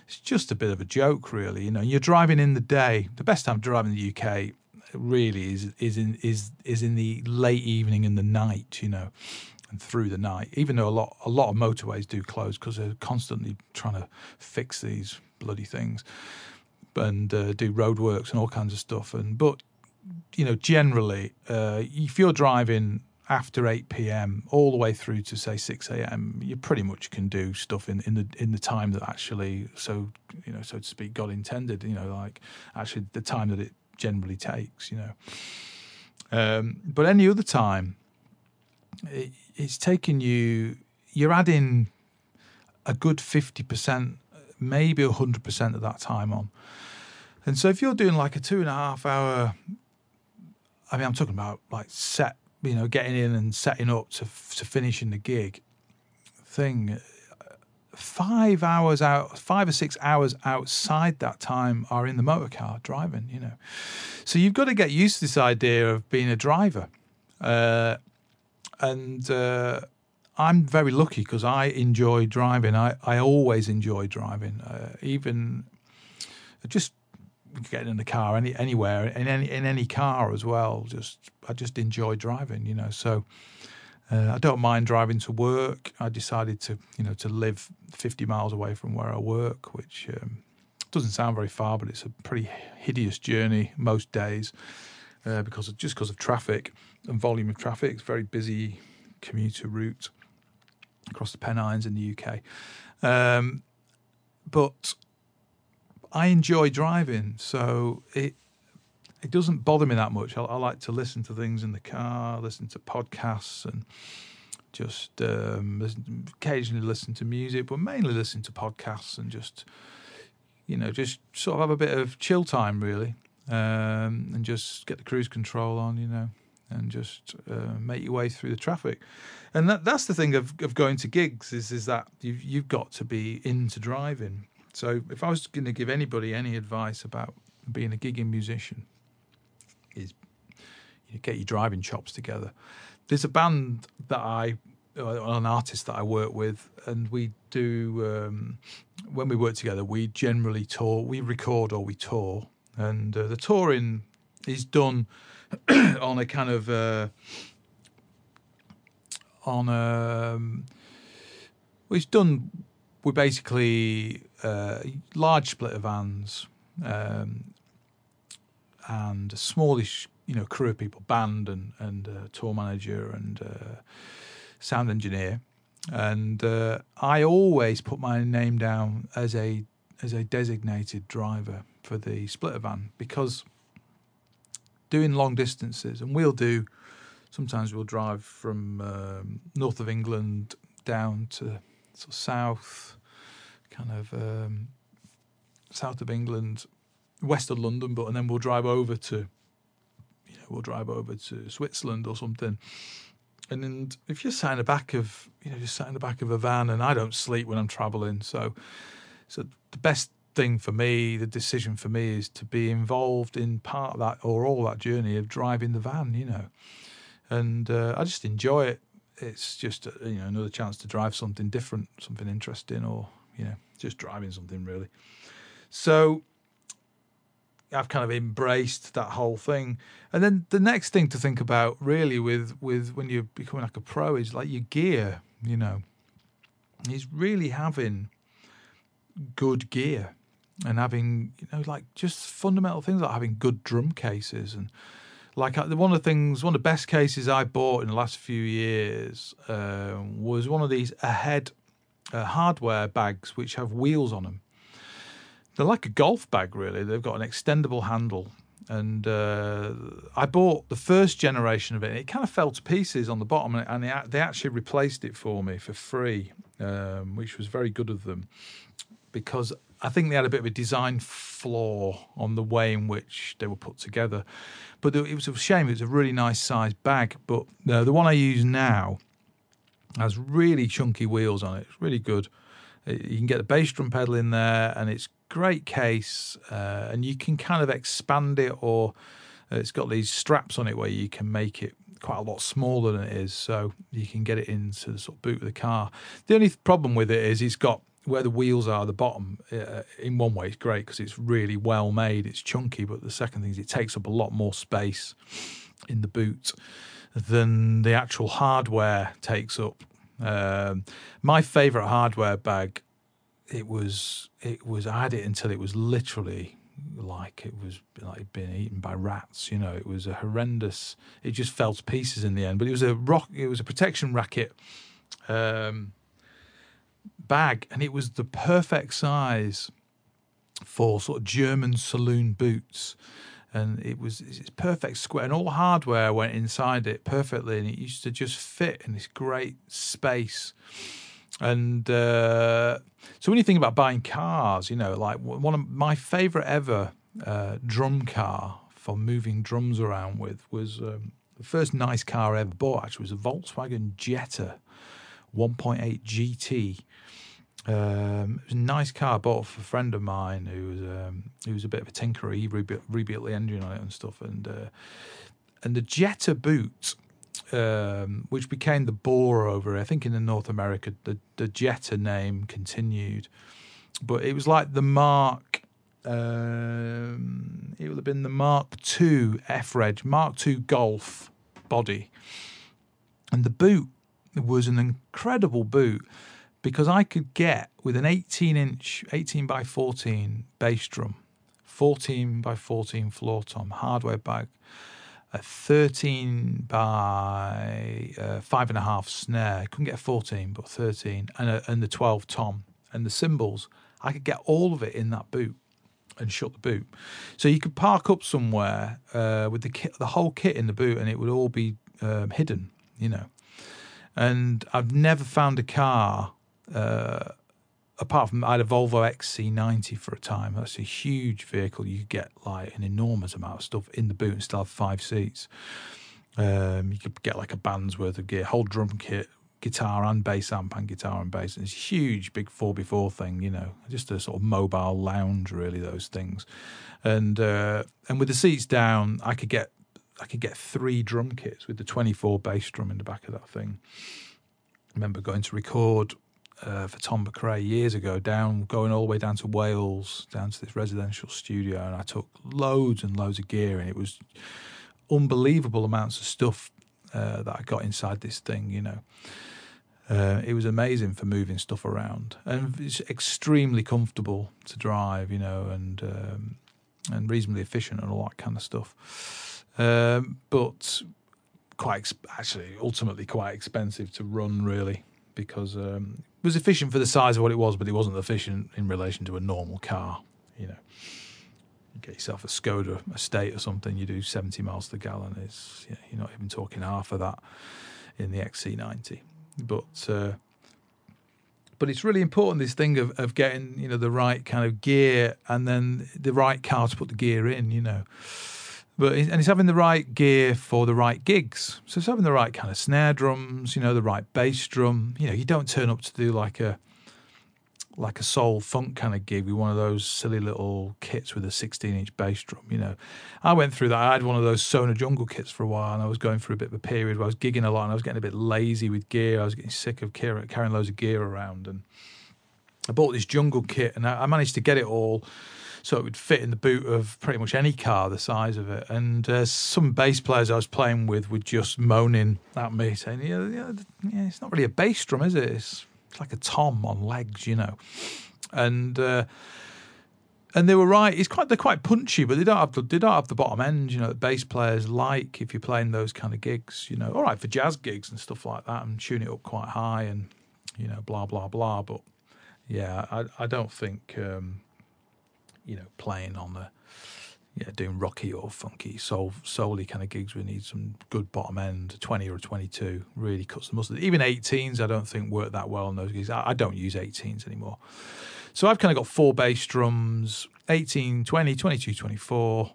it's just a bit of a joke, really. You know, you're driving in the day. The best time to drive in the UK really is is in is is in the late evening and the night. You know, and through the night. Even though a lot a lot of motorways do close because they're constantly trying to fix these bloody things and uh, do roadworks and all kinds of stuff. And but you know, generally, uh, if you're driving after 8 p.m. all the way through to say 6 a.m. you pretty much can do stuff in, in the in the time that actually so you know so to speak God intended you know like actually the time that it generally takes you know um, but any other time it, it's taking you you're adding a good 50% maybe 100% of that time on and so if you're doing like a two and a half hour I mean I'm talking about like set you know, getting in and setting up to to finishing the gig thing, five hours out, five or six hours outside that time are in the motor car driving. You know, so you've got to get used to this idea of being a driver, uh, and uh, I'm very lucky because I enjoy driving. I I always enjoy driving, uh, even just getting in the car any anywhere in any in any car as well. Just I just enjoy driving, you know. So uh, I don't mind driving to work. I decided to you know to live 50 miles away from where I work, which um, doesn't sound very far, but it's a pretty hideous journey most days uh, because of, just because of traffic and volume of traffic. It's a very busy commuter route across the Pennines in the UK. Um, but I enjoy driving, so it it doesn't bother me that much. I, I, like to listen to things in the car, listen to podcasts, and just um, listen, occasionally listen to music, but mainly listen to podcasts and just you know just sort of have a bit of chill time really, um, and just get the cruise control on, you know, and just uh, make your way through the traffic. And that that's the thing of, of going to gigs is is that you've you've got to be into driving so if I was going to give anybody any advice about being a gigging musician, is you get your driving chops together. There's a band that I, an artist that I work with, and we do um, when we work together. We generally tour, we record or we tour, and uh, the touring is done on a kind of uh, on a. Um, well, it's done we basically uh, large splitter vans um, and a smallish, you know, crew of people, band and and uh, tour manager and uh, sound engineer, and uh, I always put my name down as a as a designated driver for the splitter van because doing long distances, and we'll do. Sometimes we'll drive from um, north of England down to south, kind of um, south of England, west of London, but and then we'll drive over to, you know, we'll drive over to Switzerland or something. And if you're sat in the back of, you know, just sat in the back of a van, and I don't sleep when I'm traveling, so, so the best thing for me, the decision for me is to be involved in part of that or all that journey of driving the van, you know, and uh, I just enjoy it it's just uh, you know another chance to drive something different, something interesting, or you know just driving something really. So I've kind of embraced that whole thing, and then the next thing to think about really with with when you're becoming like a pro is like your gear. You know, is really having good gear and having you know like just fundamental things like having good drum cases and like uh, one of the things, one of the best cases I bought in the last few years uh, was one of these ahead uh, hardware bags which have wheels on them. They're like a golf bag, really. They've got an extendable handle. And uh, I bought the first generation of it. It kind of fell to pieces on the bottom, and they, they actually replaced it for me for free, um, which was very good of them because I think they had a bit of a design flaw on the way in which they were put together. But it was a shame. It was a really nice sized bag. But uh, the one I use now has really chunky wheels on it. It's really good. Uh, you can get the bass drum pedal in there, and it's great case. Uh, and you can kind of expand it, or uh, it's got these straps on it where you can make it quite a lot smaller than it is, so you can get it into the sort of boot of the car. The only problem with it is it's got where the wheels are, at the bottom, uh, in one way, it's great because it's really well made. It's chunky, but the second thing is it takes up a lot more space in the boot than the actual hardware takes up. Um, my favorite hardware bag, it was, it was, I had it until it was literally like it was like being eaten by rats. You know, it was a horrendous. It just fell to pieces in the end. But it was a rock. It was a protection racket. Um, bag, and it was the perfect size for sort of German saloon boots. And it was it's perfect square, and all the hardware went inside it perfectly, and it used to just fit in this great space. And uh, so when you think about buying cars, you know, like one of my favorite ever uh, drum car for moving drums around with was um, the first nice car I ever bought. Actually, was a Volkswagen Jetta 1.8 GT Um, it was a nice car bought for a friend of mine who was um, who was a bit of a tinkerer. He rebuilt, rebuilt the engine on it and stuff. And uh, and the Jetta boot, um, which became the Bora over, I think in the North America, the the Jetta name continued, but it was like the Mark. Um, it would have been the Mark II F Reg, Mark II Golf body, and the boot was an incredible boot because I could get with an 18 inch, 18 by 14 bass drum, 14 by 14 floor tom, hardware bag, a 13 by uh, five and a half snare. I couldn't get a 14, but 13, and, a, and the 12 tom and the cymbals. I could get all of it in that boot and shut the boot. So you could park up somewhere uh, with the kit, the whole kit in the boot, and it would all be um, hidden, you know. And I've never found a car uh, apart from I had a Volvo XC90 for a time. That's a huge vehicle. You get like an enormous amount of stuff in the boot and still have five seats. Um, you could get like a band's worth of gear, whole drum kit, guitar and bass amp and guitar and bass. And it's a huge, big 4x4 thing, you know, just a sort of mobile lounge, really, those things. And uh, and with the seats down, I could get I could get three drum kits with the 24 bass drum in the back of that thing. I remember going to record uh, for Tom McRae years ago, down going all the way down to Wales, down to this residential studio, and I took loads and loads of gear, and it was unbelievable amounts of stuff uh, that I got inside this thing. You know, uh, it was amazing for moving stuff around, and it's extremely comfortable to drive. You know, and um, and reasonably efficient and all that kind of stuff. Um, but quite actually ultimately quite expensive to run really because um, it was efficient for the size of what it was, but it wasn't efficient in relation to a normal car. You know, you get yourself a Skoda Estate or something, you do 70 miles to the gallon. It's you know, you're not even talking half of that in the XC90. But uh, but it's really important this thing of, of getting you know the right kind of gear and then the right car to put the gear in. You know but and he's having the right gear for the right gigs. So he's having the right kind of snare drums, you know, the right bass drum. You know, you don't turn up to do like a like a soul funk kind of gig with one of those silly little kits with a 16 inch bass drum. You know, I went through that. I had one of those Sonor Jungle kits for a while, and I was going through a bit of a period where I was gigging a lot, and I was getting a bit lazy with gear. I was getting sick of carrying loads of gear around, and I bought this Jungle kit, and I managed to get it all so it would fit in the boot of pretty much any car the size of it. And uh, some bass players I was playing with were just moaning at me, saying, "Yeah, yeah, yeah it's not really a bass drum, is it? It's, like a tom on legs, you know." And uh, and they were right. It's quite they're quite punchy, but they don't have the they don't have the bottom end. You know, that bass players like if you're playing those kind of gigs. You know, all right for jazz gigs and stuff like that, and tune it up quite high and you know blah blah blah. But yeah, I I don't think. Um, you know, playing on the yeah, doing rocky or funky soul solely kind of gigs we need some good bottom end, twenty or twenty two really cuts the mustard. Even eighteens I don't think work that well on those gigs. I, I don't use eighteens anymore. So I've kind of got four bass drums, 18, 20, 22, 24.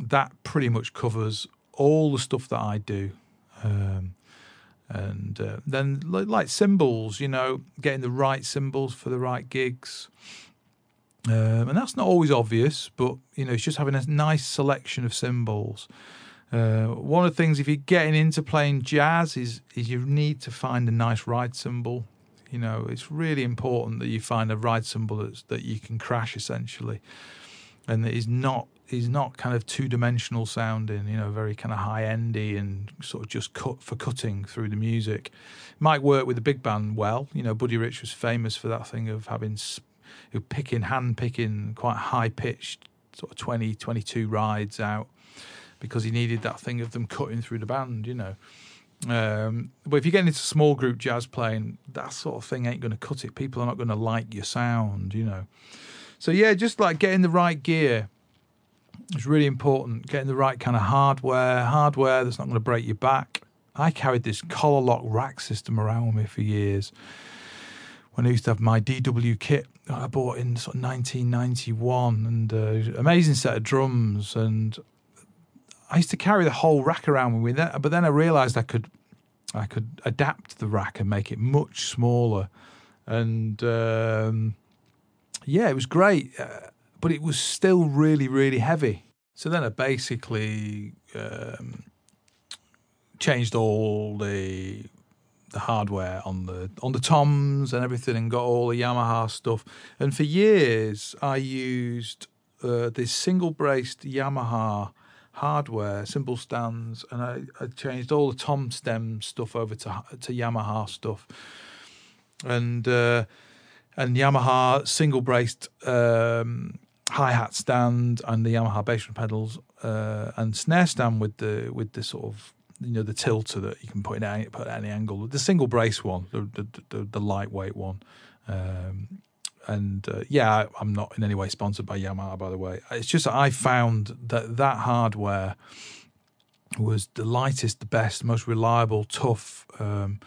That pretty much covers all the stuff that I do. Um, and uh, then like cymbals, you know, getting the right cymbals for the right gigs. Um, and that's not always obvious, but you know, it's just having a nice selection of cymbals. Uh, one of the things if you're getting into playing jazz is is you need to find a nice ride cymbal. You know, it's really important that you find a ride cymbal that's, that you can crash essentially, and that is not is not kind of two dimensional sounding. You know, very kind of high endy and sort of just cut for cutting through the music. Might work with a big band well. You know, Buddy Rich was famous for that thing of having who picking, hand picking, quite high pitched, sort of 20, 22 rides out because he needed that thing of them cutting through the band, you know. Um, but if you're getting into small group jazz playing, that sort of thing ain't going to cut it. People are not going to like your sound, you know. So yeah, just like getting the right gear is really important. Getting the right kind of hardware, hardware that's not going to break your back. I carried this collar lock rack system around with me for years when I used to have my DW kit I bought in sort of 1991 and uh, amazing set of drums and I used to carry the whole rack around with me but then I realized I could I could adapt the rack and make it much smaller and um, yeah, it was great, uh, but it was still really, really heavy. So then I basically um, changed all the the hardware on the on the toms and everything, and got all the Yamaha stuff. And for years, I used uh, this single braced Yamaha hardware, cymbal stands, and I, I changed all the tom stem stuff over to to Yamaha stuff, and uh, and Yamaha single braced um, hi hat stand and the Yamaha bass pedals uh, and snare stand with the with the sort of you know the tilter that you can put in any, put any angle. The single brace one, the the, the, the lightweight one. Um, and uh, yeah, I'm not in any way sponsored by Yamaha, by the way. It's just I found that that hardware was the lightest, the best, most reliable, tough. Um,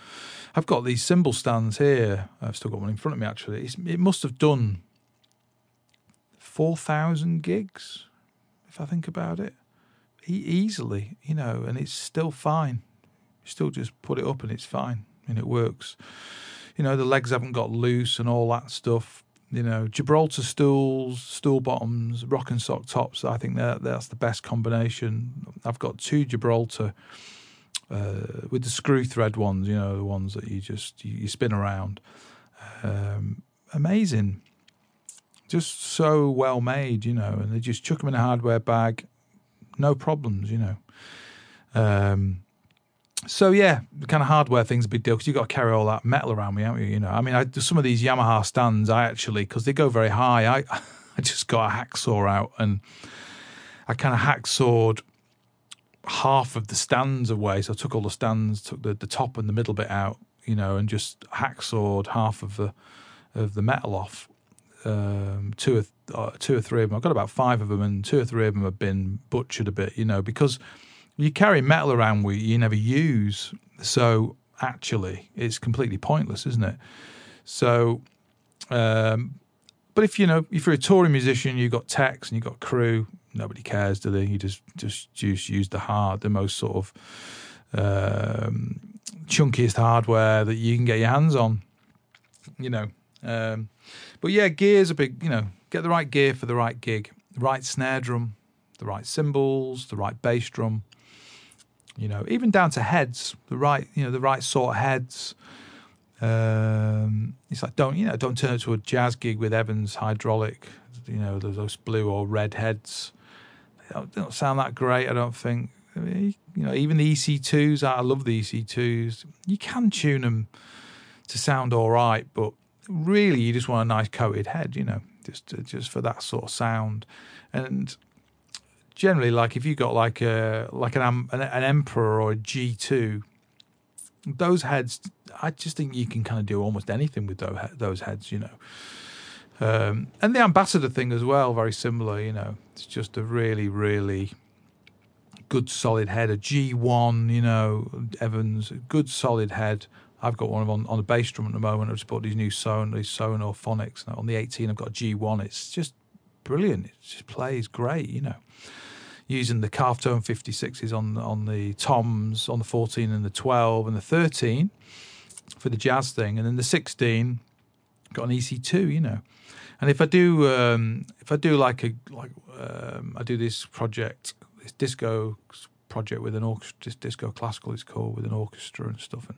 I've got these cymbal stands here. I've still got one in front of me. Actually, it's, it must have done four thousand gigs, if I think about it, easily. You know, and it's still fine. You still just put it up and it's fine, and it works. You know, the legs haven't got loose and all that stuff you know, Gibraltar stools, stool bottoms, Roc-N-Soc tops. I think that that's the best combination. I've got two Gibraltar uh, with the screw thread ones. You know, the ones that you just you, spin around. Um, amazing, just so well made. You know, and they just chuck them in a hardware bag, no problems. You know. Um, so yeah, the kind of hardware thing's a big deal because you've got to carry all that metal around me, haven't you? You know, I mean, I, some of these Yamaha stands, I actually because they go very high, I I just got a hacksaw out and I kind of hacksawed half of the stands away. So I took all the stands, took the, the top and the middle bit out, you know, and just hacksawed half of the of the metal off. Um, two or uh, two or three of them. I've got about five of them, and two or three of them have been butchered a bit, you know, because you carry metal around with you, you never use. So actually, it's completely pointless, isn't it? So, um, but if you know, if you're a touring musician, you've got techs and you've got crew, nobody cares, do they? You just just just use the hard, the most sort of um, chunkiest hardware that you can get your hands on. You know, um, but yeah, gear's a big. You know, get the right gear for the right gig, the right snare drum, the right cymbals, the right bass drum, you know, even down to heads, the right, you know, the right sort of heads. Um, it's like don't you know, don't turn it to a jazz gig with Evans hydraulic, you know, those blue or red heads. They don't, they don't sound that great, I don't think. I mean, you know, even the EC2s, I love the EC2s. You can tune them to sound all right, but really, you just want a nice coated head, you know, just just for that sort of sound. And generally like if you got like a like an an, an emperor or a G two, those heads, I just think you can kind of do almost anything with those those heads, you know. Um, and the ambassador thing as well, very similar, you know. It's just a really really good solid head, a G one, you know, Evans, good solid head. I've got one on on the bass drum at the moment. I've just bought these new Sonor, these Sonor Phonics. On the 18, I've got a G1. It's just brilliant. It just plays great, you know using the calf tone 56s on on the toms on the 14 and the 12 and the 13 for the jazz thing, and then the 16 got an EC2, you know. And if I do um, if I do like a like um, I do this project, this disco project with an orchestra, disco classical it's called with an orchestra and stuff, and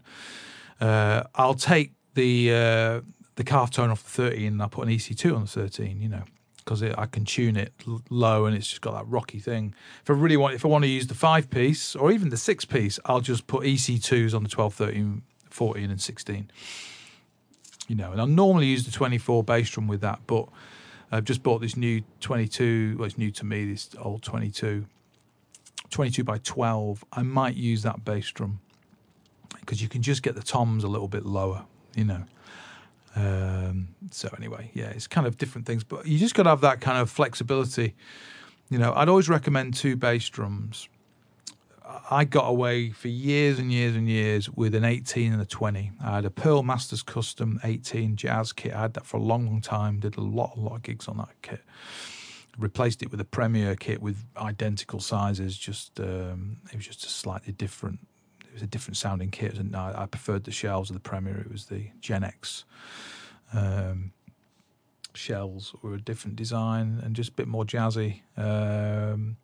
uh, I'll take the uh, the calf tone off the 13 and I'll put an EC2 on the 13, you know because I can tune it low and it's just got that rocky thing. If I really want, if I want to use the five piece or even the six piece, I'll just put EC2s on the 12, 13, 14, and 16. You know, and I normally use the 24 bass drum with that, but I've just bought this new 22. Well, it's new to me. This old 22, 22 by 12. I might use that bass drum because you can just get the toms a little bit lower. You know. Um, so anyway, yeah, it's kind of different things, but you just got to have that kind of flexibility. You know, I'd always recommend two bass drums. I got away for years and years and years with an 18 and a 20. I had a Pearl Masters Custom 18 jazz kit. I had that for a long, long time. Did a lot, a lot of gigs on that kit. Replaced it with a Premier kit with identical sizes. Just um, it was just a slightly different was a different sounding kit, and I, I, preferred the shells of the Premier. It was the Genista shells were a different design and just a bit more jazzy. Um,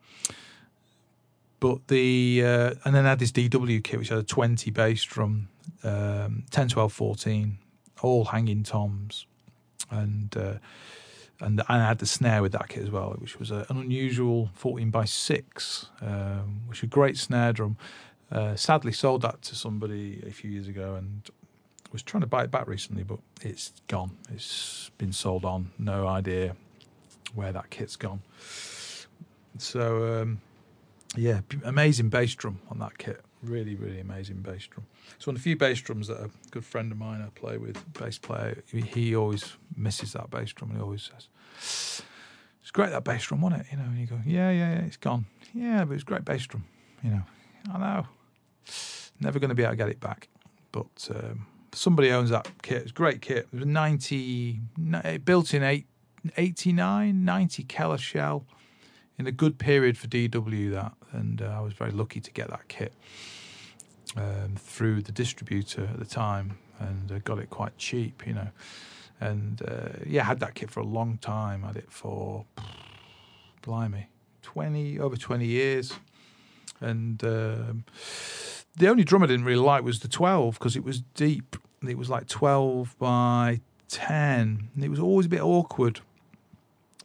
but the uh, and then I had this DW kit which had a 20 bass drum, um, 10, 12, 14, all hanging toms, and uh, and I had the snare with that kit as well, which was an unusual 14 by six, um, which was a great snare drum. Uh, sadly, sold that to somebody a few years ago, and was trying to buy it back recently, but it's gone. It's been sold on. No idea where that kit's gone. So um, yeah, amazing bass drum on that kit. Really, really amazing bass drum. It's one of the few bass drums that a good friend of mine I play with, bass player, he always misses that bass drum and he always says, It's great that bass drum, wasn't it? You know, and you go, Yeah, yeah, yeah, it's gone. Yeah, but it's great bass drum. You know, I know. Never going to be able to get it back. But um, somebody owns that kit. It's a great kit. It was 90, built in eight, 89, 90 Keller shell in a good period for DW that, and uh, I was very lucky to get that kit um, through the distributor at the time, and uh, got it quite cheap, you know. And uh, yeah, had that kit for a long time. Had it for blimey, twenty over twenty years, and um, the only drum I didn't really like was the twelve because it was deep. It was like twelve by ten. It was always a bit awkward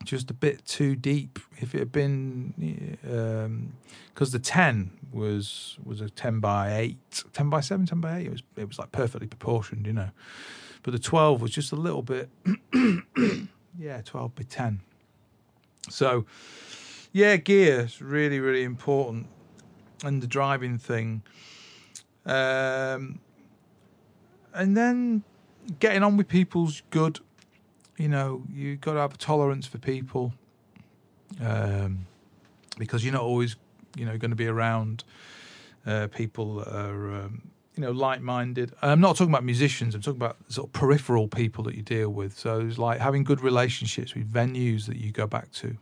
just a bit too deep. If it had been, because um, the ten was was a ten by eight, 10 by seven, 10 by eight. It was it was like perfectly proportioned, you know. But the twelve was just a little bit, yeah, twelve by ten. So, yeah, gear is really really important, and the driving thing. Um, and then getting on with people's good you know, you've got to have a tolerance for people um, because you're not always, you know, going to be around uh, people that are, um, you know, like-minded. I'm not talking about musicians. I'm talking about sort of peripheral people that you deal with. So it's like having good relationships with venues that you go back to.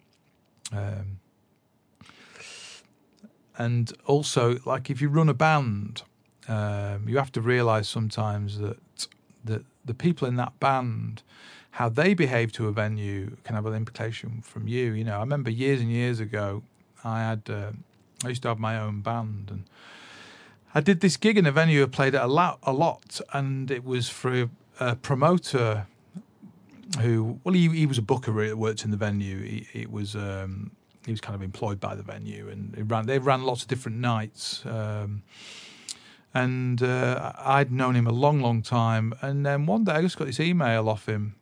Um, and also, like if you run a band, um, you have to realise sometimes that that the people in that band how they behave to a venue can have an implication from you. You know, I remember years and years ago, I had uh, I used to have my own band, and I did this gig in a venue. I played it a lot, a lot, and it was for a, a promoter who, well, he, he was a booker that worked in the venue. He, it was um, he was kind of employed by the venue, and ran, they ran lots of different nights. Um, and uh, I'd known him a long, long time. And then one day I just got this email off him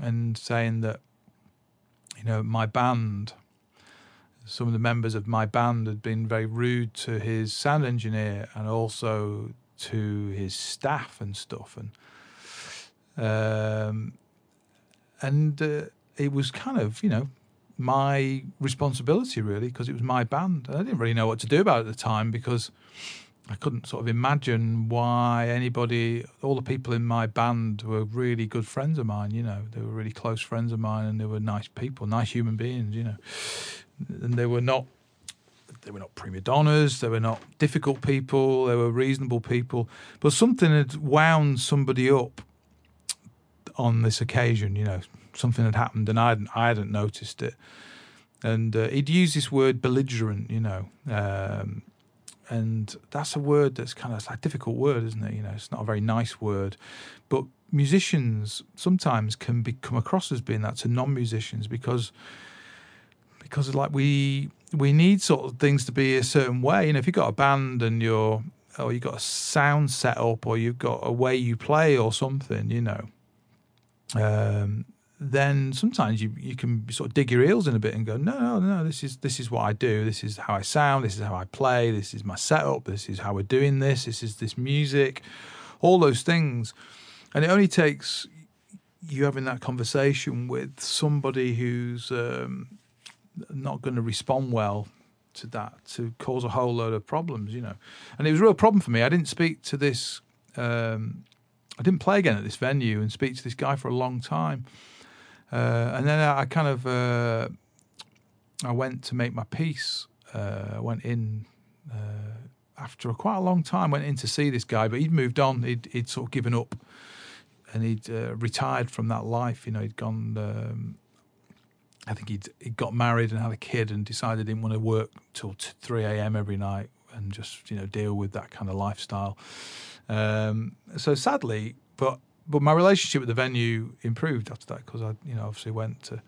and saying that you know my band some of the members of my band had been very rude to his sound engineer and also to his staff and stuff and um, and uh, it was kind of you know my responsibility really because it was my band and I didn't really know what to do about it at the time because I couldn't sort of imagine why anybody, all the people in my band were really good friends of mine, you know, they were really close friends of mine and they were nice people, nice human beings, you know. And they were not they were not prima donnas, they were not difficult people, they were reasonable people. But something had wound somebody up on this occasion, you know, something had happened and I hadn't, I hadn't noticed it. And uh, he'd use this word belligerent, you know, um, and that's a word that's kind of a difficult word, isn't it? You know, it's not a very nice word, but musicians sometimes can be come across as being that to non-musicians because because like we we need sort of things to be a certain way. You know, if you've got a band and you're or you've got a sound set up or you've got a way you play or something, you know, um, then sometimes you you can sort of dig your heels in a bit and go, no, no, no, this is this is what I do. This is how I sound. This is how I play. This is my setup. This is how we're doing this. This is this music, all those things, and it only takes you having that conversation with somebody who's um, not going to respond well to that to cause a whole load of problems, you know. And it was a real problem for me. I didn't speak to this. Um, I didn't play again at this venue and speak to this guy for a long time uh, and then I, I kind of uh, I went to make my peace. Uh, went in uh, after a quite a long time. Went in to see this guy, but he'd moved on. He'd, he'd sort of given up. and he'd uh, retired from that life. You know, he'd gone. Um, I think he'd he got married and had a kid, and decided he didn't want to work till three a.m. every night and just you know deal with that kind of lifestyle. Um, so sadly, but but my relationship with the venue improved after that because I you know obviously went to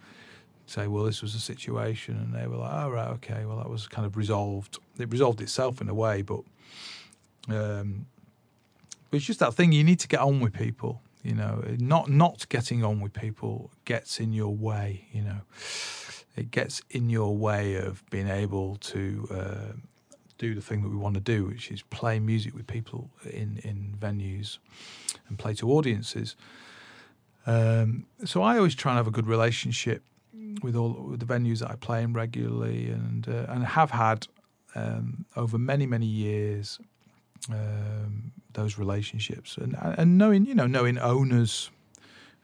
say, well, this was a situation, and they were like, oh, right, okay, well, that was kind of resolved. It resolved itself in a way, but um, it's just that thing you need to get on with people. You know, not not getting on with people gets in your way. You know, it gets in your way of being able to uh, do the thing that we want to do, which is play music with people in in venues and play to audiences. Um, so I always try and have a good relationship with all with the venues that I play in regularly, and uh, and have had um, over many many years um, those relationships, and and knowing you know knowing owners,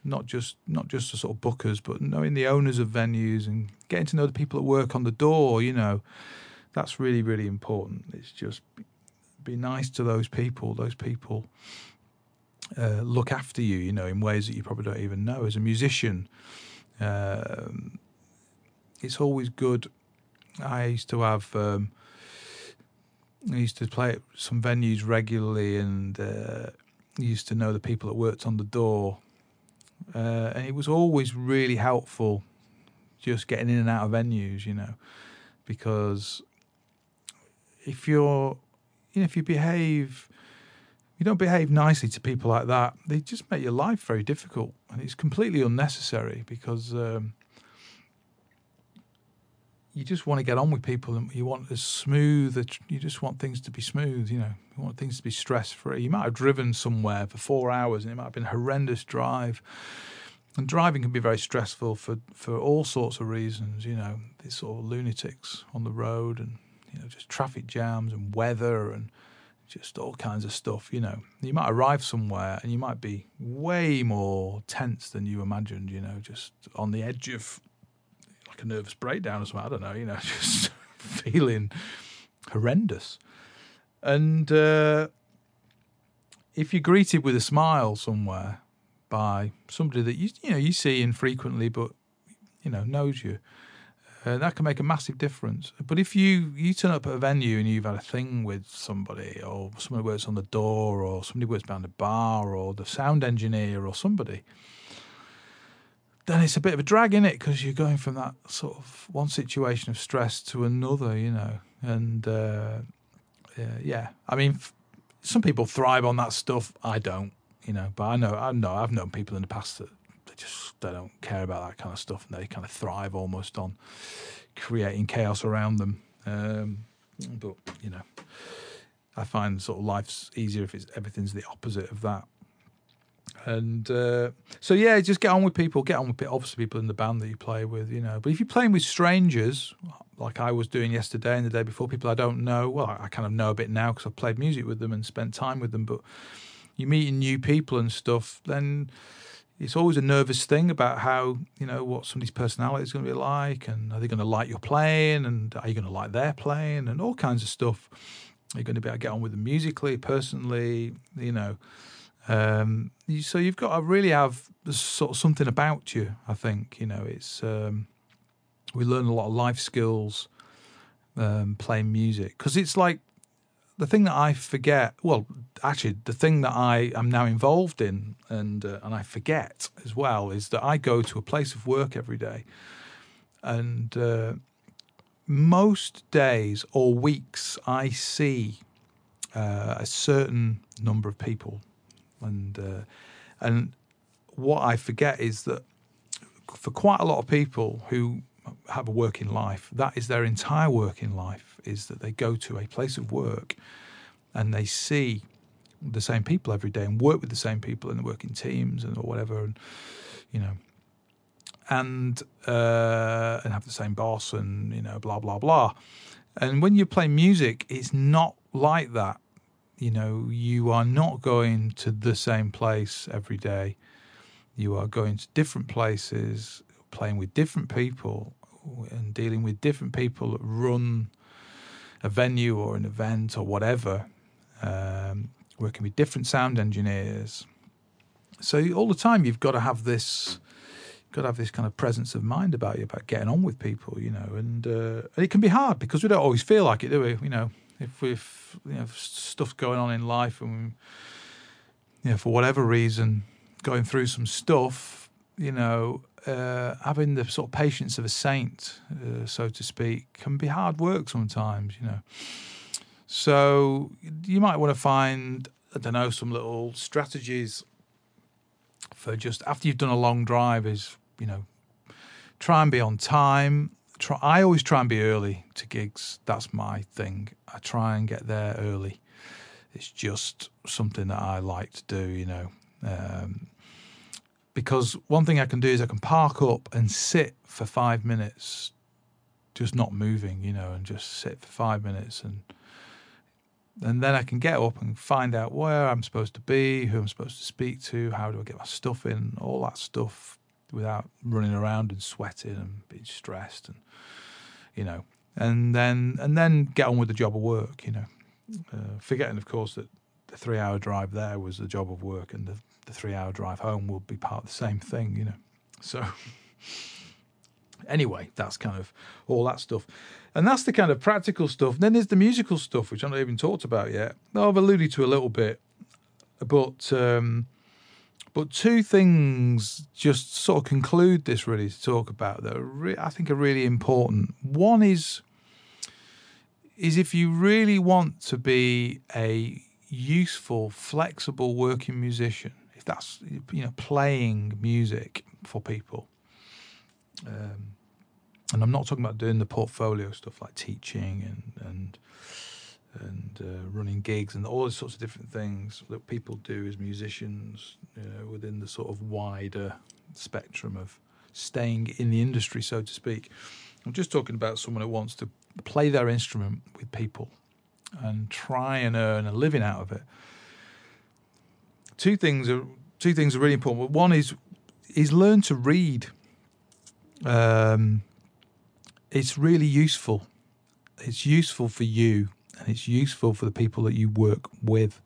not just not just the sort of bookers, but knowing the owners of venues and getting to know the people that work on the door, you know, that's really really important. It's just be nice to those people. Those people. Uh, look after you, you know, in ways that you probably don't even know. As a musician, um, it's always good. I used to have. Um, I used to play at some venues regularly, and uh, used to know the people that worked on the door, uh, and it was always really helpful, just getting in and out of venues, you know, because if you're, you know, if you behave you don't behave nicely to people like that, they just make your life very difficult, and it's completely unnecessary because um, you just want to get on with people, and you want as smooth. You just want things to be smooth. You know, you want things to be stress free. You might have driven somewhere for four hours, and it might have been a horrendous drive. And driving can be very stressful for, for all sorts of reasons. You know, these sort of lunatics on the road, and you know, just traffic jams and weather and just all kinds of stuff. You know, you might arrive somewhere and you might be way more tense than you imagined. You know, just on the edge of like a nervous breakdown or something. I don't know. You know, just feeling horrendous. And uh, if you're greeted with a smile somewhere by somebody that you you know you see infrequently, but you know knows you, uh, that can make a massive difference. But if you you turn up at a venue and you've had a thing with somebody, or somebody works on the door, or somebody works behind the bar, or the sound engineer, or somebody, then it's a bit of a drag in it because you're going from that sort of one situation of stress to another, you know. And uh, yeah, I mean, f- some people thrive on that stuff. I don't, you know. But I know, I know, I've known people in the past that just they don't care about that kind of stuff, and they kind of thrive almost on creating chaos around them. Um, but you know, I find sort of life's easier if it's everything's the opposite of that. And uh, so yeah, just get on with people. Get on with obviously people in the band that you play with, you know. But if you're playing with strangers, like I was doing yesterday and the day before, people I don't know. Well, I kind of know a bit now because I've played music with them and spent time with them. But you're meeting new people and stuff, then it's always a nervous thing about how you know what somebody's personality is going to be like, and are they going to like your playing, and are you going to like their playing, and all kinds of stuff. Are you going to be able to get on with them musically, personally, you know? Um, so you've got to really have sort of something about you. I think you know it's um, we learn a lot of life skills um, playing music because it's like the thing that I forget, well, actually, the thing that I am now involved in and uh, and I forget as well is that I go to a place of work every day, and uh, most days or weeks I see uh, a certain number of people, and uh, and what I forget is that for quite a lot of people who have a working life, that is their entire working life is that they go to a place of work and they see the same people every day and work with the same people and work in teams and or whatever and you know and uh, and have the same boss and you know blah blah blah. And when you play music it's not like that. You know you are not going to the same place every day. You are going to different places playing with different people and dealing with different people that run a venue or an event or whatever, um, working with different sound engineers, So all the time you've got to have this, got to have this kind of presence of mind about you about getting on with people, you know, and, uh, and it can be hard because we don't always feel like it, do we? You know, if we've you know stuff going on in life and you know for whatever reason going through some stuff, you know, uh, having the sort of patience of a saint, uh, so to speak, can be hard work sometimes, you know. So you might want to find, I don't know, some little strategies for just after you've done a long drive is, you know, try and be on time. Try, I always try and be early to gigs. That's my thing. I try and get there early. It's just something that I like to do, you know. Um, because one thing I can do is I can park up and sit for five minutes, just not moving, you know, and just sit for five minutes and and then I can get up and find out where I'm supposed to be, who I'm supposed to speak to, how do I get my stuff in, all that stuff without running around and sweating and being stressed and you know, and then and then get on with the job of work, you know, uh, forgetting of course that the three hour drive there was the job of work and the the three hour drive home will be part of the same thing, you know. So, anyway, that's kind of all that stuff. And that's the kind of practical stuff. Then there's the musical stuff, which I've not even talked about yet. I've alluded to a little bit, but um, but two things just sort of conclude this really to talk about that re- I think are really important. One is is if you really want to be a useful, flexible working musician, that's you know playing music for people. Um, and I'm not talking about doing the portfolio stuff like teaching and and and uh, running gigs and all those sorts of different things that people do as musicians you know, within the sort of wider spectrum of staying in the industry, so to speak. I'm just talking about someone who wants to play their instrument with people and try and earn a living out of it two things are two things are really important. One is is learn to read. Um, it's really useful. It's useful for you, and it's useful for the people that you work with.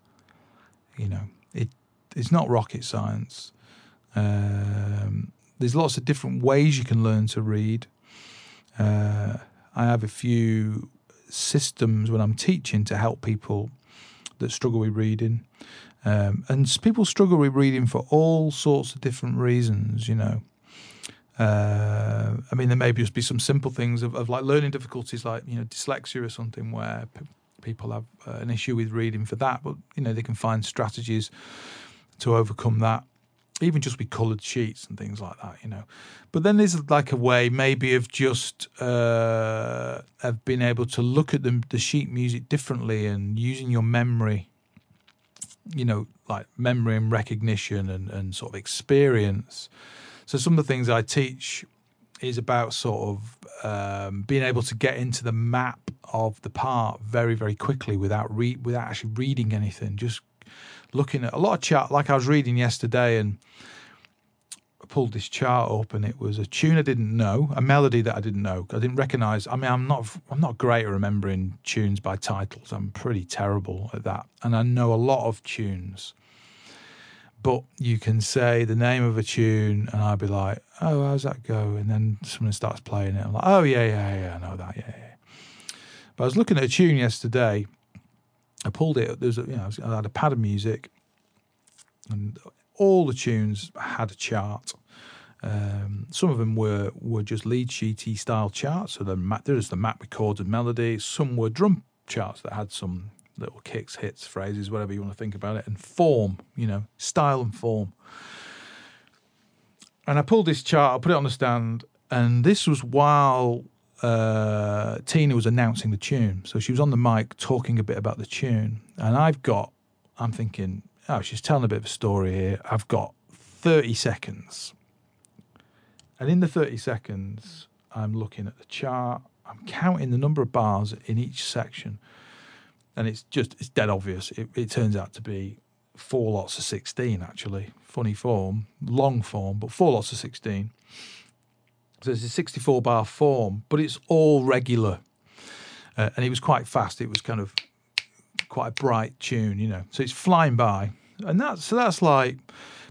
You know, it it's not rocket science. Um, there's lots of different ways you can learn to read. Uh, I have a few systems when I'm teaching to help people that struggle with reading. Um, and people struggle with reading for all sorts of different reasons, you know. Uh, I mean, there may just be some simple things of, of, like learning difficulties, like you know dyslexia or something, where p- people have uh, an issue with reading for that. But you know they can find strategies to overcome that, even just with coloured sheets and things like that. You know, but then there's like a way maybe of just uh, of being able to look at the, the sheet music differently and using your memory you know, like memory and recognition and, and sort of experience. So some of the things I teach is about sort of um, being able to get into the map of the part very, very quickly without re- without actually reading anything. Just looking at a lot of chart, like I was reading yesterday, and pulled this chart up and it was a tune I didn't know, a melody that I didn't know. I didn't recognize. I mean, I'm not I'm not great at remembering tunes by titles. I'm pretty terrible at that. And I know a lot of tunes. But you can say the name of a tune and I'd be like, "Oh, how's that go?" And then someone starts playing it. I'm like, "Oh, yeah, yeah, yeah, I know that. Yeah, yeah." But I was looking at a tune yesterday. I pulled it. There's a, you know, I had a pad of music and all the tunes had a chart um, some of them were were just lead sheety style charts, so the map, there's the map recorded melody. Some were drum charts that had some little kicks, hits, phrases, whatever you want to think about it, and form, you know, style and form. And I pulled this chart, I put it on the stand, and this was while uh, Tina was announcing the tune. So she was on the mic talking a bit about the tune, and I've got, I'm thinking, oh, she's telling a bit of a story here. I've got 30 seconds and in the 30 seconds, I'm looking at the chart, I'm counting the number of bars in each section. And it's just, it's dead obvious. It, it turns out to be four lots of 16, actually. Funny form, long form, but four lots of 16. So it's a 64 bar form, but it's all regular. Uh, and it was quite fast. It was kind of quite a bright tune, you know. So it's flying by. And that's, so that's like,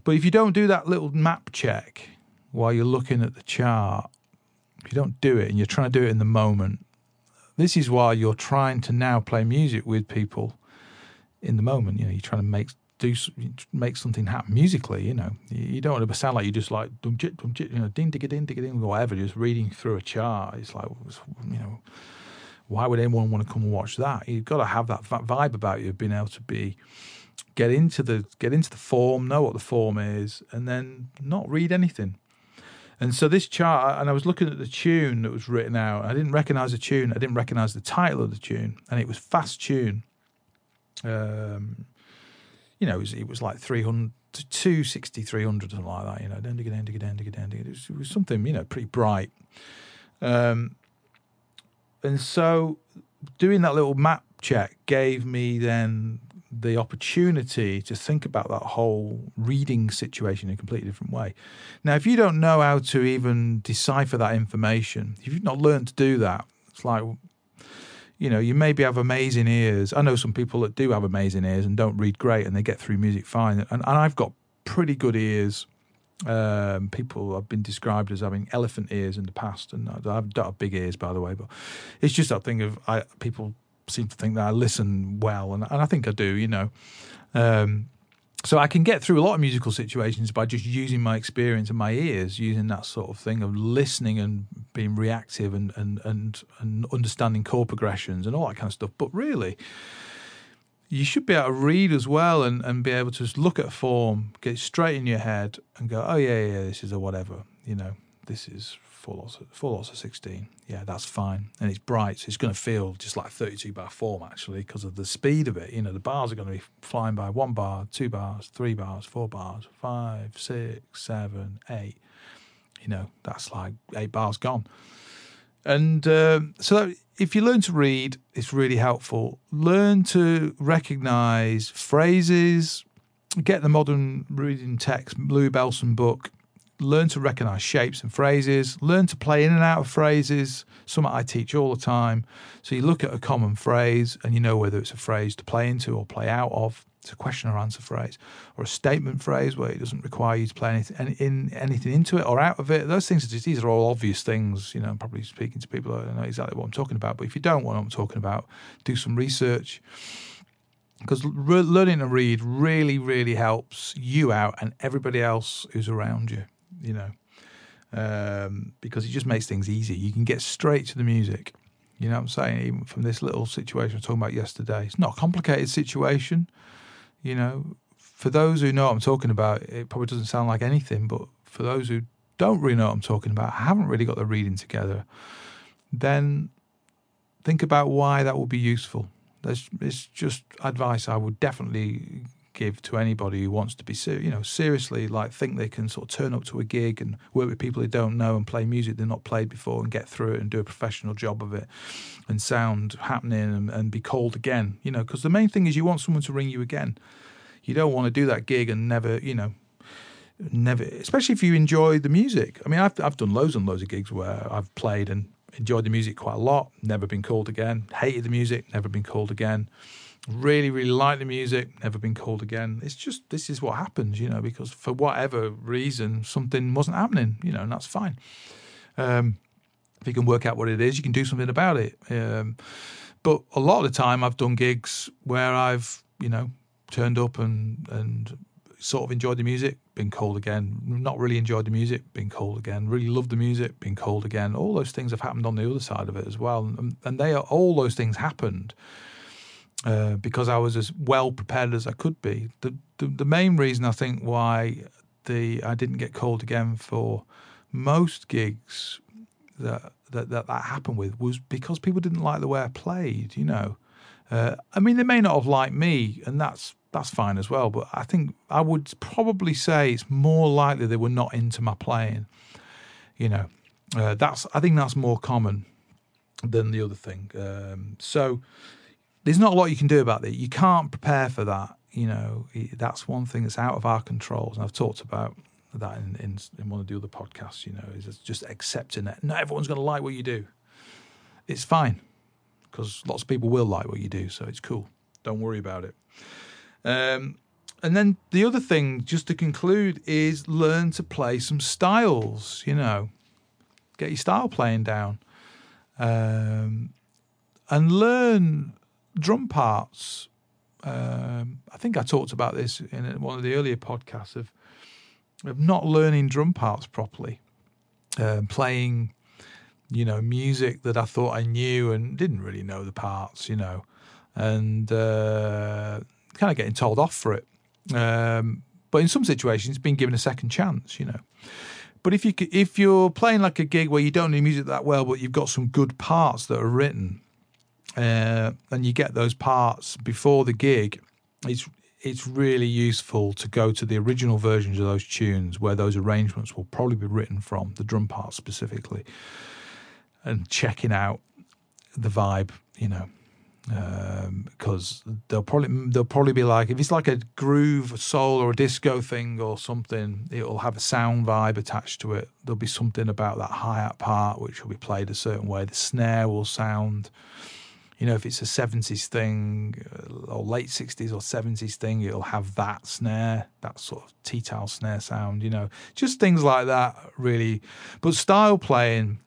But if you don't do that little map check while you're looking at the chart, if you don't do it and you're trying to do it in the moment, this is why you're trying to now play music with people in the moment. You know, you're trying to make do make something happen musically. You know, you don't want to sound like you just like dum jit dum jit, you know, ding digga ding digga ding, whatever. Just reading through a chart. It's like, you know, why would anyone want to come and watch that? You've got to have that vibe about you, of being able to be get into the get into the form, know what the form is, and then not read anything. And so this chart, and I was looking at the tune that was written out. I didn't recognize the tune. I didn't recognize the title of the tune, and it was fast tune. Um, you know, it was, it was like 300, 260, 300, something like that, you know, it was, it was something, you know, pretty bright. Um, and so doing that little map check gave me then the opportunity to think about that whole reading situation in a completely different way. Now, if you don't know how to even decipher that information, if you've not learned to do that, it's like, you know, you maybe have amazing ears. I know some people that do have amazing ears and don't read great and they get through music fine. And, and I've got pretty good ears. Um, people have been described as having elephant ears in the past, and I've got big ears, by the way. But it's just that thing of I, people seem to think that I listen well, and, and I think I do, you know. Um, so I can get through a lot of musical situations by just using my experience and my ears, using that sort of thing of listening and being reactive and and and, and understanding chord progressions and all that kind of stuff. But really, you should be able to read as well and, and be able to just look at form, get straight in your head, and go, oh yeah, yeah, this is a whatever. You know, this is four lots of four lots of sixteen. Yeah, that's fine, and it's bright, so it's going to feel just like thirty-two bar form actually because of the speed of it. You know, the bars are going to be flying by one bar, two bars, three bars, four bars, five, six, seven, eight. You know, that's like eight bars gone. And uh, so, if you learn to read, it's really helpful. Learn to recognize phrases. Get the modern reading text, Louie Bellson book learn to recognize shapes and phrases, learn to play in and out of phrases, something I teach all the time. So you look at a common phrase and you know whether it's a phrase to play into or play out of. It's a question or answer phrase, or a statement phrase where it doesn't require you to play anything, in, anything into it or out of it. Those things, are just, these are all obvious things. You know, I'm probably speaking to people that know exactly what I'm talking about. But if you don't know what I'm talking about, do some research because re- learning to read really, really helps you out and everybody else who's around you you know, um, because it just makes things easy. You can get straight to the music. You know what I'm saying? Even from this little situation I was talking about yesterday, it's not a complicated situation. You know, for those who know what I'm talking about, it probably doesn't sound like anything, but for those who don't really know what I'm talking about, haven't really got the reading together, then think about why that would be useful. There's, it's just advice I would definitely give to anybody who wants to be, ser- you know, seriously like think they can sort of turn up to a gig and work with people they don't know and play music they've not played before and get through it and do a professional job of it and sound happening and, and be called again. You know, because the main thing is you want someone to ring you again. You don't want to do that gig and never, you know, never, especially if you enjoy the music. I mean, I've I've done loads and loads of gigs where I've played and enjoyed the music quite a lot, never been called again, hated the music, never been called again really, really like the music, never been called again. It's just this is what happens, you know, because for whatever reason something wasn't happening, you know, and that's fine. Um, if you can work out what it is, you can do something about it. Um, but a lot of the time, I've done gigs where I've, you know, turned up and and sort of enjoyed the music, been called again. Not really enjoyed the music, been called again. Really loved the music, been called again. All those things have happened on the other side of it as well, and, and they are all those things happened uh, because I was as well prepared as I could be. The, the, the main reason I think why the I didn't get called again for most gigs that that that, that happened with was because people didn't like the way I played. You know, uh, I mean they may not have liked me, and that's that's fine as well. But I think I would probably say it's more likely they were not into my playing. You know, uh, that's I think that's more common than the other thing. Um, so there's not a lot you can do about it. You can't prepare for that. You know, that's one thing that's out of our controls. And I've talked about that in, in, in one of the other podcasts, you know, is just accepting it. Not everyone's going to like what you do. It's fine because lots of people will like what you do. So it's cool. Don't worry about it. Um, and then the other thing, just to conclude, is learn to play some styles. You know, get your style playing down, um, and learn drum parts. Um, I think I talked about this in one of the earlier podcasts of of not learning drum parts properly, um, playing, you know, music that I thought I knew and didn't really know the parts, you know, and uh, kind of getting told off for it. Um, but in some situations, being given a second chance, you know. But if you if you're playing like a gig where you don't know music that well, but you've got some good parts that are written, uh, and you get those parts before the gig, it's it's really useful to go to the original versions of those tunes where those arrangements will probably be written from the drum parts specifically, and checking out the vibe, you know, because um, they'll probably they'll probably be like if it's like a groove, a soul, or a disco thing or something, it'll have a sound vibe attached to it. There'll be something about that hi hat part which will be played a certain way. The snare will sound, you know, if it's a seventies thing uh, or late sixties or seventies thing, it'll have that snare, that sort of T-towel snare sound. You know, just things like that. Really, but style playing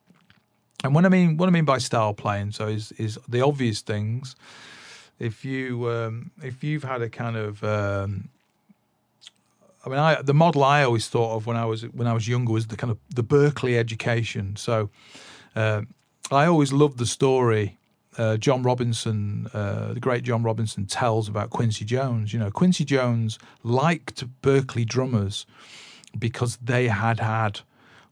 and what I mean, what I mean by style playing, so is is the obvious things. If you um, if you've had a kind of um, I mean, I, the model I always thought of when I was when I was younger was the kind of the Berklee education. So uh, I always loved the story uh, John Robinson, uh, the great John Robinson, tells about Quincy Jones. You know, Quincy Jones liked Berklee drummers because they had had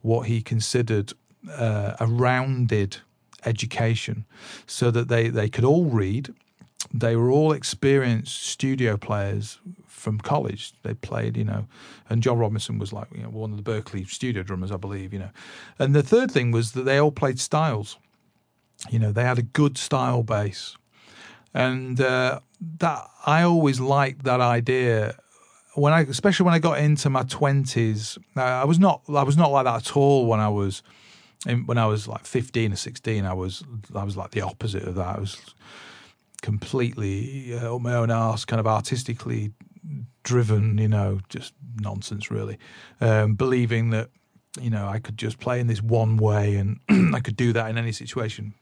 what he considered uh, a rounded education so that they, they could all read. They were all experienced studio players from college. They played, you know, and John Robinson was like you know, one of the Berklee studio drummers, I believe, you know. And the third thing was that they all played styles. You know, they had a good style base. And uh, that I always liked that idea when I, especially when I got into my twenties, uh, I was not, I was not like that at all when I was when I was like 15 or 16, I was I was like the opposite of that. I was completely uh, on my own arse, kind of artistically driven, you know, just nonsense really. Um, believing that, you know, I could just play in this one way and I could do that in any situation,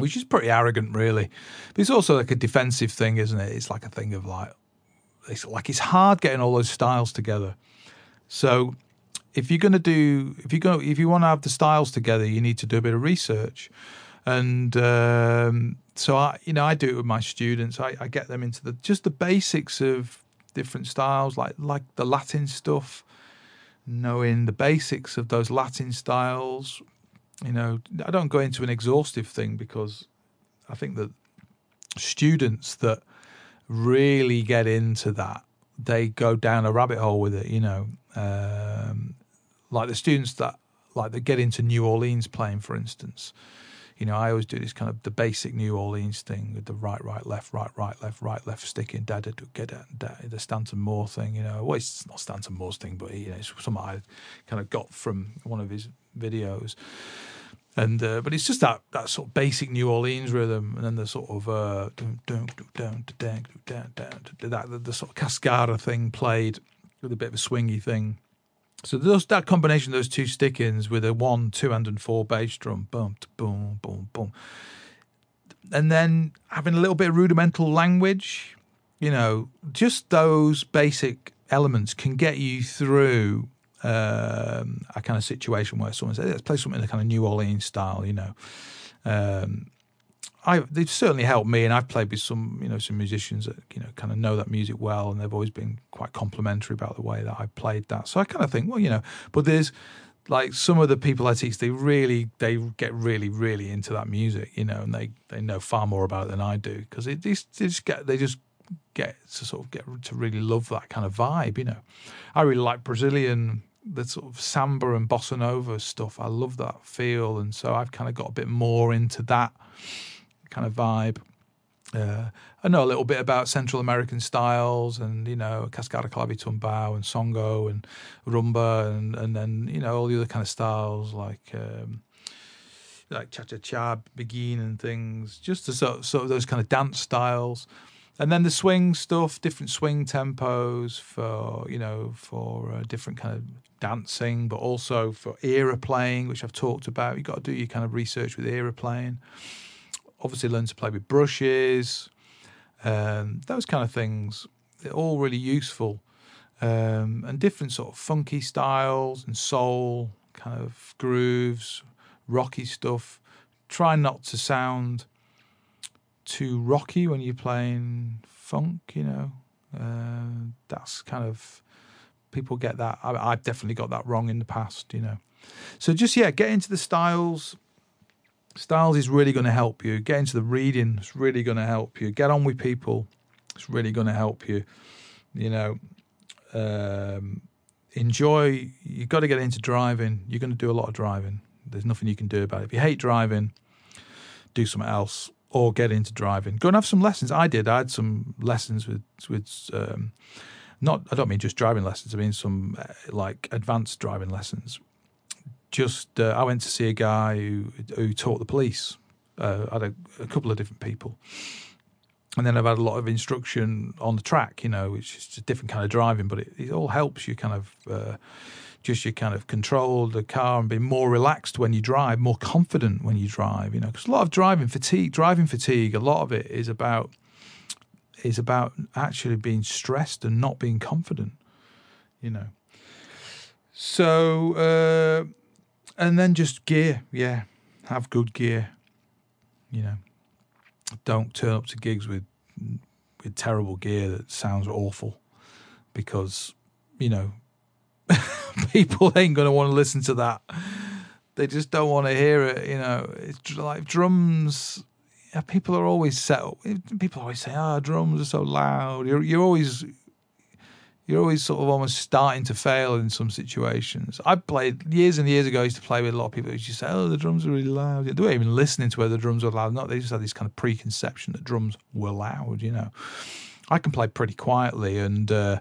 which is pretty arrogant really. But it's also like a defensive thing, isn't it? It's like a thing of like, it's like it's hard getting all those styles together. So if you're going to do if you go if you want to have the styles together, you need to do a bit of research. And um, so I, you know, I do it with my students. I, I get them into the just the basics of different styles, like like the Latin stuff, knowing the basics of those Latin styles. You know, I don't go into an exhaustive thing because I think that students that really get into that they go down a rabbit hole with it. You know, um, like the students that like that get into New Orleans playing, for instance. You know, I always do this kind of the basic New Orleans thing with the right, right, left, right, right, left, right, left, sticking, da da da da da, the Stanton Moore thing. You know, well, it's not Stanton Moore's thing, but you know, it's something I kind of got from one of his videos. And uh, but it's just that that sort of basic New Orleans rhythm, and then the sort of uh, that the sort of cascara thing played with a bit of a swingy thing. So those, that combination of those two stick-ins with a one, two, and four bass drum, boom, boom, boom, boom, and then having a little bit of rudimental language, you know, just those basic elements can get you through um, a kind of situation where someone says, "Let's play something in a kind of New Orleans style," you know. Um, I they've certainly helped me, and I've played with some you know some musicians that you know kind of know that music well, and they've always been quite complimentary about the way that I played that. So I kind of think, well, you know, but there's like some of the people I teach, they really they get really really into that music, you know, and they they know far more about it than I do because it they just get they just get to sort of get to really love that kind of vibe, you know. I really like Brazilian the sort of samba and bossa nova stuff. I love that feel, and so I've kind of got a bit more into that kind of vibe. Uh, I know a little bit about Central American styles and, you know, Cascara Tumbao and Songo and Rumba and, and then, you know, all the other kind of styles like um, like Cha Cha Cha, Beguine and things, just the sort, sort of those kind of dance styles. and then the swing stuff, different swing tempos for you know for uh, different kind of dancing, but also for era playing, which I've talked about. You've got to do your kind of research with era playing. Obviously, learn to play with brushes, um, those kind of things. They're all really useful, um, and different sort of funky styles and soul kind of grooves, rocky stuff. Try not to sound too rocky when you're playing funk, you know. Uh, that's kind of people get that. I, have definitely got that wrong in the past, you know. So just yeah, get into the styles. Styles is really going to help you. Get into the reading. It's really going to help you. Get on with people. It's really going to help you. You know, um, enjoy. You've got to get into driving. You're going to do a lot of driving. There's nothing you can do about it. If you hate driving, do something else or get into driving. Go and have some lessons. I did. I had some lessons with with um, not. I don't mean just driving lessons. I mean some uh, like advanced driving lessons. Just uh, I went to see a guy who who taught the police. Uh, I had a, a, couple of different people, and then I've had a lot of instruction on the track. You know, which is a different kind of driving, but it, it all helps you kind of uh, just you kind of control the car and be more relaxed when you drive, more confident when you drive. You know, because a lot of driving fatigue, driving fatigue, a lot of it is about is about actually being stressed and not being confident. You know, so uh, and then just gear, yeah, have good gear. You know, don't turn up to gigs with with terrible gear that sounds awful because you know people ain't to want to listen to that. They just don't want to hear it. You know, it's like drums. Yeah, people are always set. Up, people always say, "Ah, oh, drums are so loud." You're you're always you're always sort of almost starting to fail in some situations. I played years and years ago. I used to play with a lot of people who used to say, "Oh, the drums are really loud." They weren't even listening to whether the drums were loud. or Not they just had this kind of preconception that drums were loud. You know, I can play pretty quietly, and uh,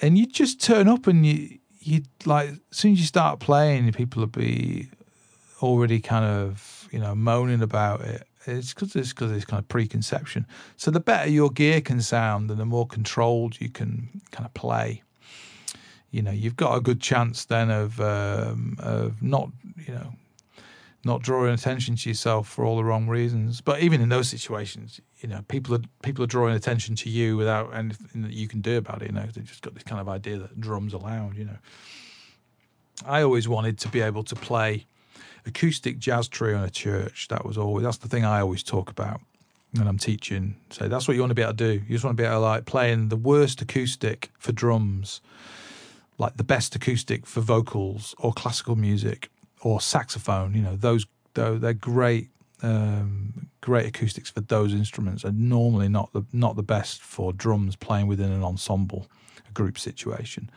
and you just turn up and you you like as soon as you start playing, people will be already kind of you know moaning about it. It's because it's because it's kind of preconception. So the better your gear can sound, and the more controlled you can kind of play. You know, you've got a good chance then of um, of not you know not drawing attention to yourself for all the wrong reasons. But even in those situations, you know, people are people are drawing attention to you without anything that you can do about it. You know, they've just got this kind of idea that drums are loud. You know, I always wanted to be able to play acoustic jazz trio in a church. That was always that's the thing I always talk about when I'm teaching. So that's what you want to be able to do. You just want to be able to like playing the worst acoustic for drums, like the best acoustic for vocals or classical music or saxophone. You know, those though they're great, um, great acoustics for those instruments, and normally not the not the best for drums playing within an ensemble, a group situation.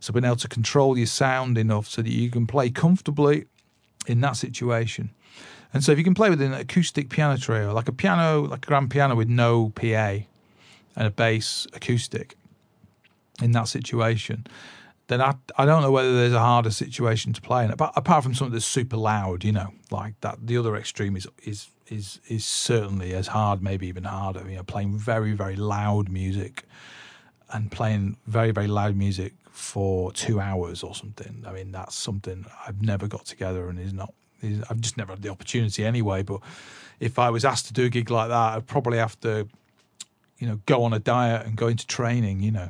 So being able to control your sound enough so that you can play comfortably in that situation. And so if you can play with an acoustic piano trio, like a piano, like a grand piano with no PA and a bass acoustic in that situation, then I, I don't know whether there's a harder situation to play in. But apart from something that's super loud, you know, like that, the other extreme is is is is certainly as hard, maybe even harder. You know, playing very very loud music and playing very very loud music for two hours or something. I mean, that's something I've never got together and is not. Is, I've just never had the opportunity anyway. But if I was asked to do a gig like that, I'd probably have to, you know, go on a diet and go into training. You know,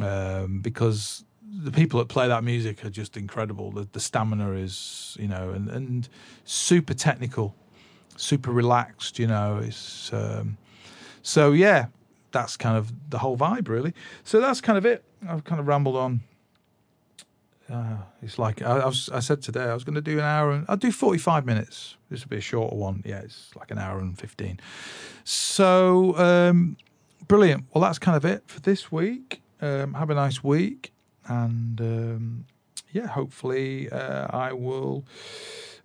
um, because the people that play that music are just incredible. The, the stamina is, you know, and, and super technical, super relaxed. You know, it's um, so yeah. That's kind of the whole vibe, really. So that's kind of it. I've kind of rambled on. Uh, it's like I, I, was, I said today I was going to do an hour and I'll do 45 minutes. This will be a shorter one. Yeah, it's like an hour and 15. So, um, brilliant. Well, that's kind of it for this week. Um, have a nice week and um, yeah, hopefully uh, I will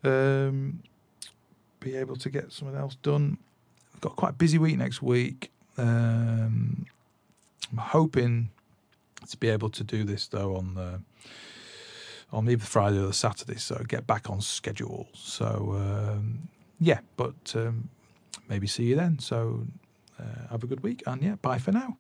um, be able to get something else done. I've got quite a busy week next week. Um, I'm hoping to be able to do this though on the on either Friday or Saturday, so get back on schedule. So um, yeah, but um, maybe see you then. So uh, have a good week, and yeah, bye for now.